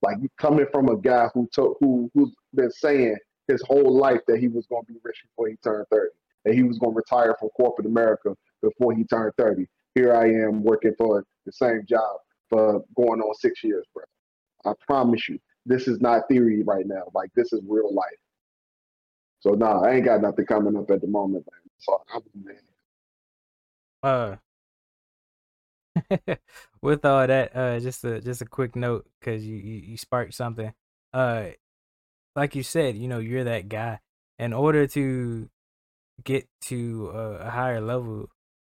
Like, coming from a guy who told who who's been saying his whole life that he was going to be rich before he turned 30, that he was going to retire from corporate America before he turned 30. Here I am working for the same job for going on six years, bro. I promise you, this is not theory right now. Like this is real life. So nah, I ain't got nothing coming up at the moment, man. So I'm man. Uh, with all that, uh, just a just a quick note because you, you you sparked something. Uh, like you said, you know, you're that guy. In order to get to a, higher level,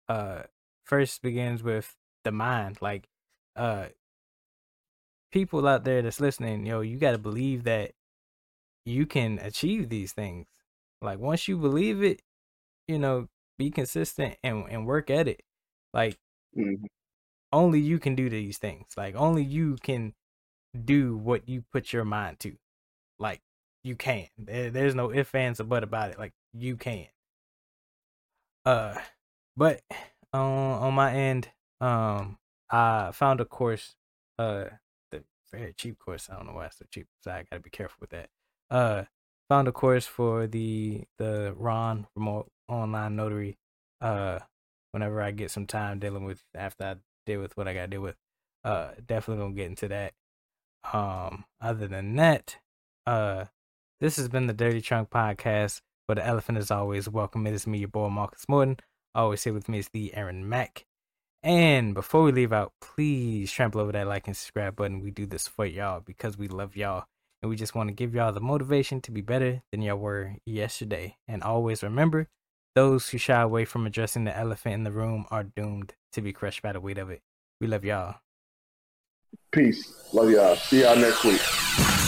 uh, first begins with the mind. Like, uh, people out there that's listening, yo, you got to believe that you can achieve these things. Like once you believe it, you know, be consistent and and work at it. Like Mhm. only you can do these things. Like only you can do what you put your mind to. Like you can. There, there's no if ands or but about it. Like you can. Uh, but on on my end, um, I found a course, uh, the very cheap course. I don't know why it's so cheap. So I gotta be careful with that. Uh, found a course for the the Ron remote online notary. Uh, whenever I get some time dealing with after I deal with what I gotta deal with. Uh, definitely gonna get into that. Um, other than that, uh, this has been the Dirty Trunk Podcast. But the elephant is always welcome. It is me, your boy Marcus Morton. Always here with me is the Aaron Mac. And before we leave out, please trample over that like and subscribe button. We do this for y'all because we love y'all. And we just want to give y'all the motivation to be better than y'all were yesterday. And always remember, those who shy away from addressing the elephant in the room are doomed to be crushed by the weight of it. We love y'all. Peace. Love y'all. See y'all next week.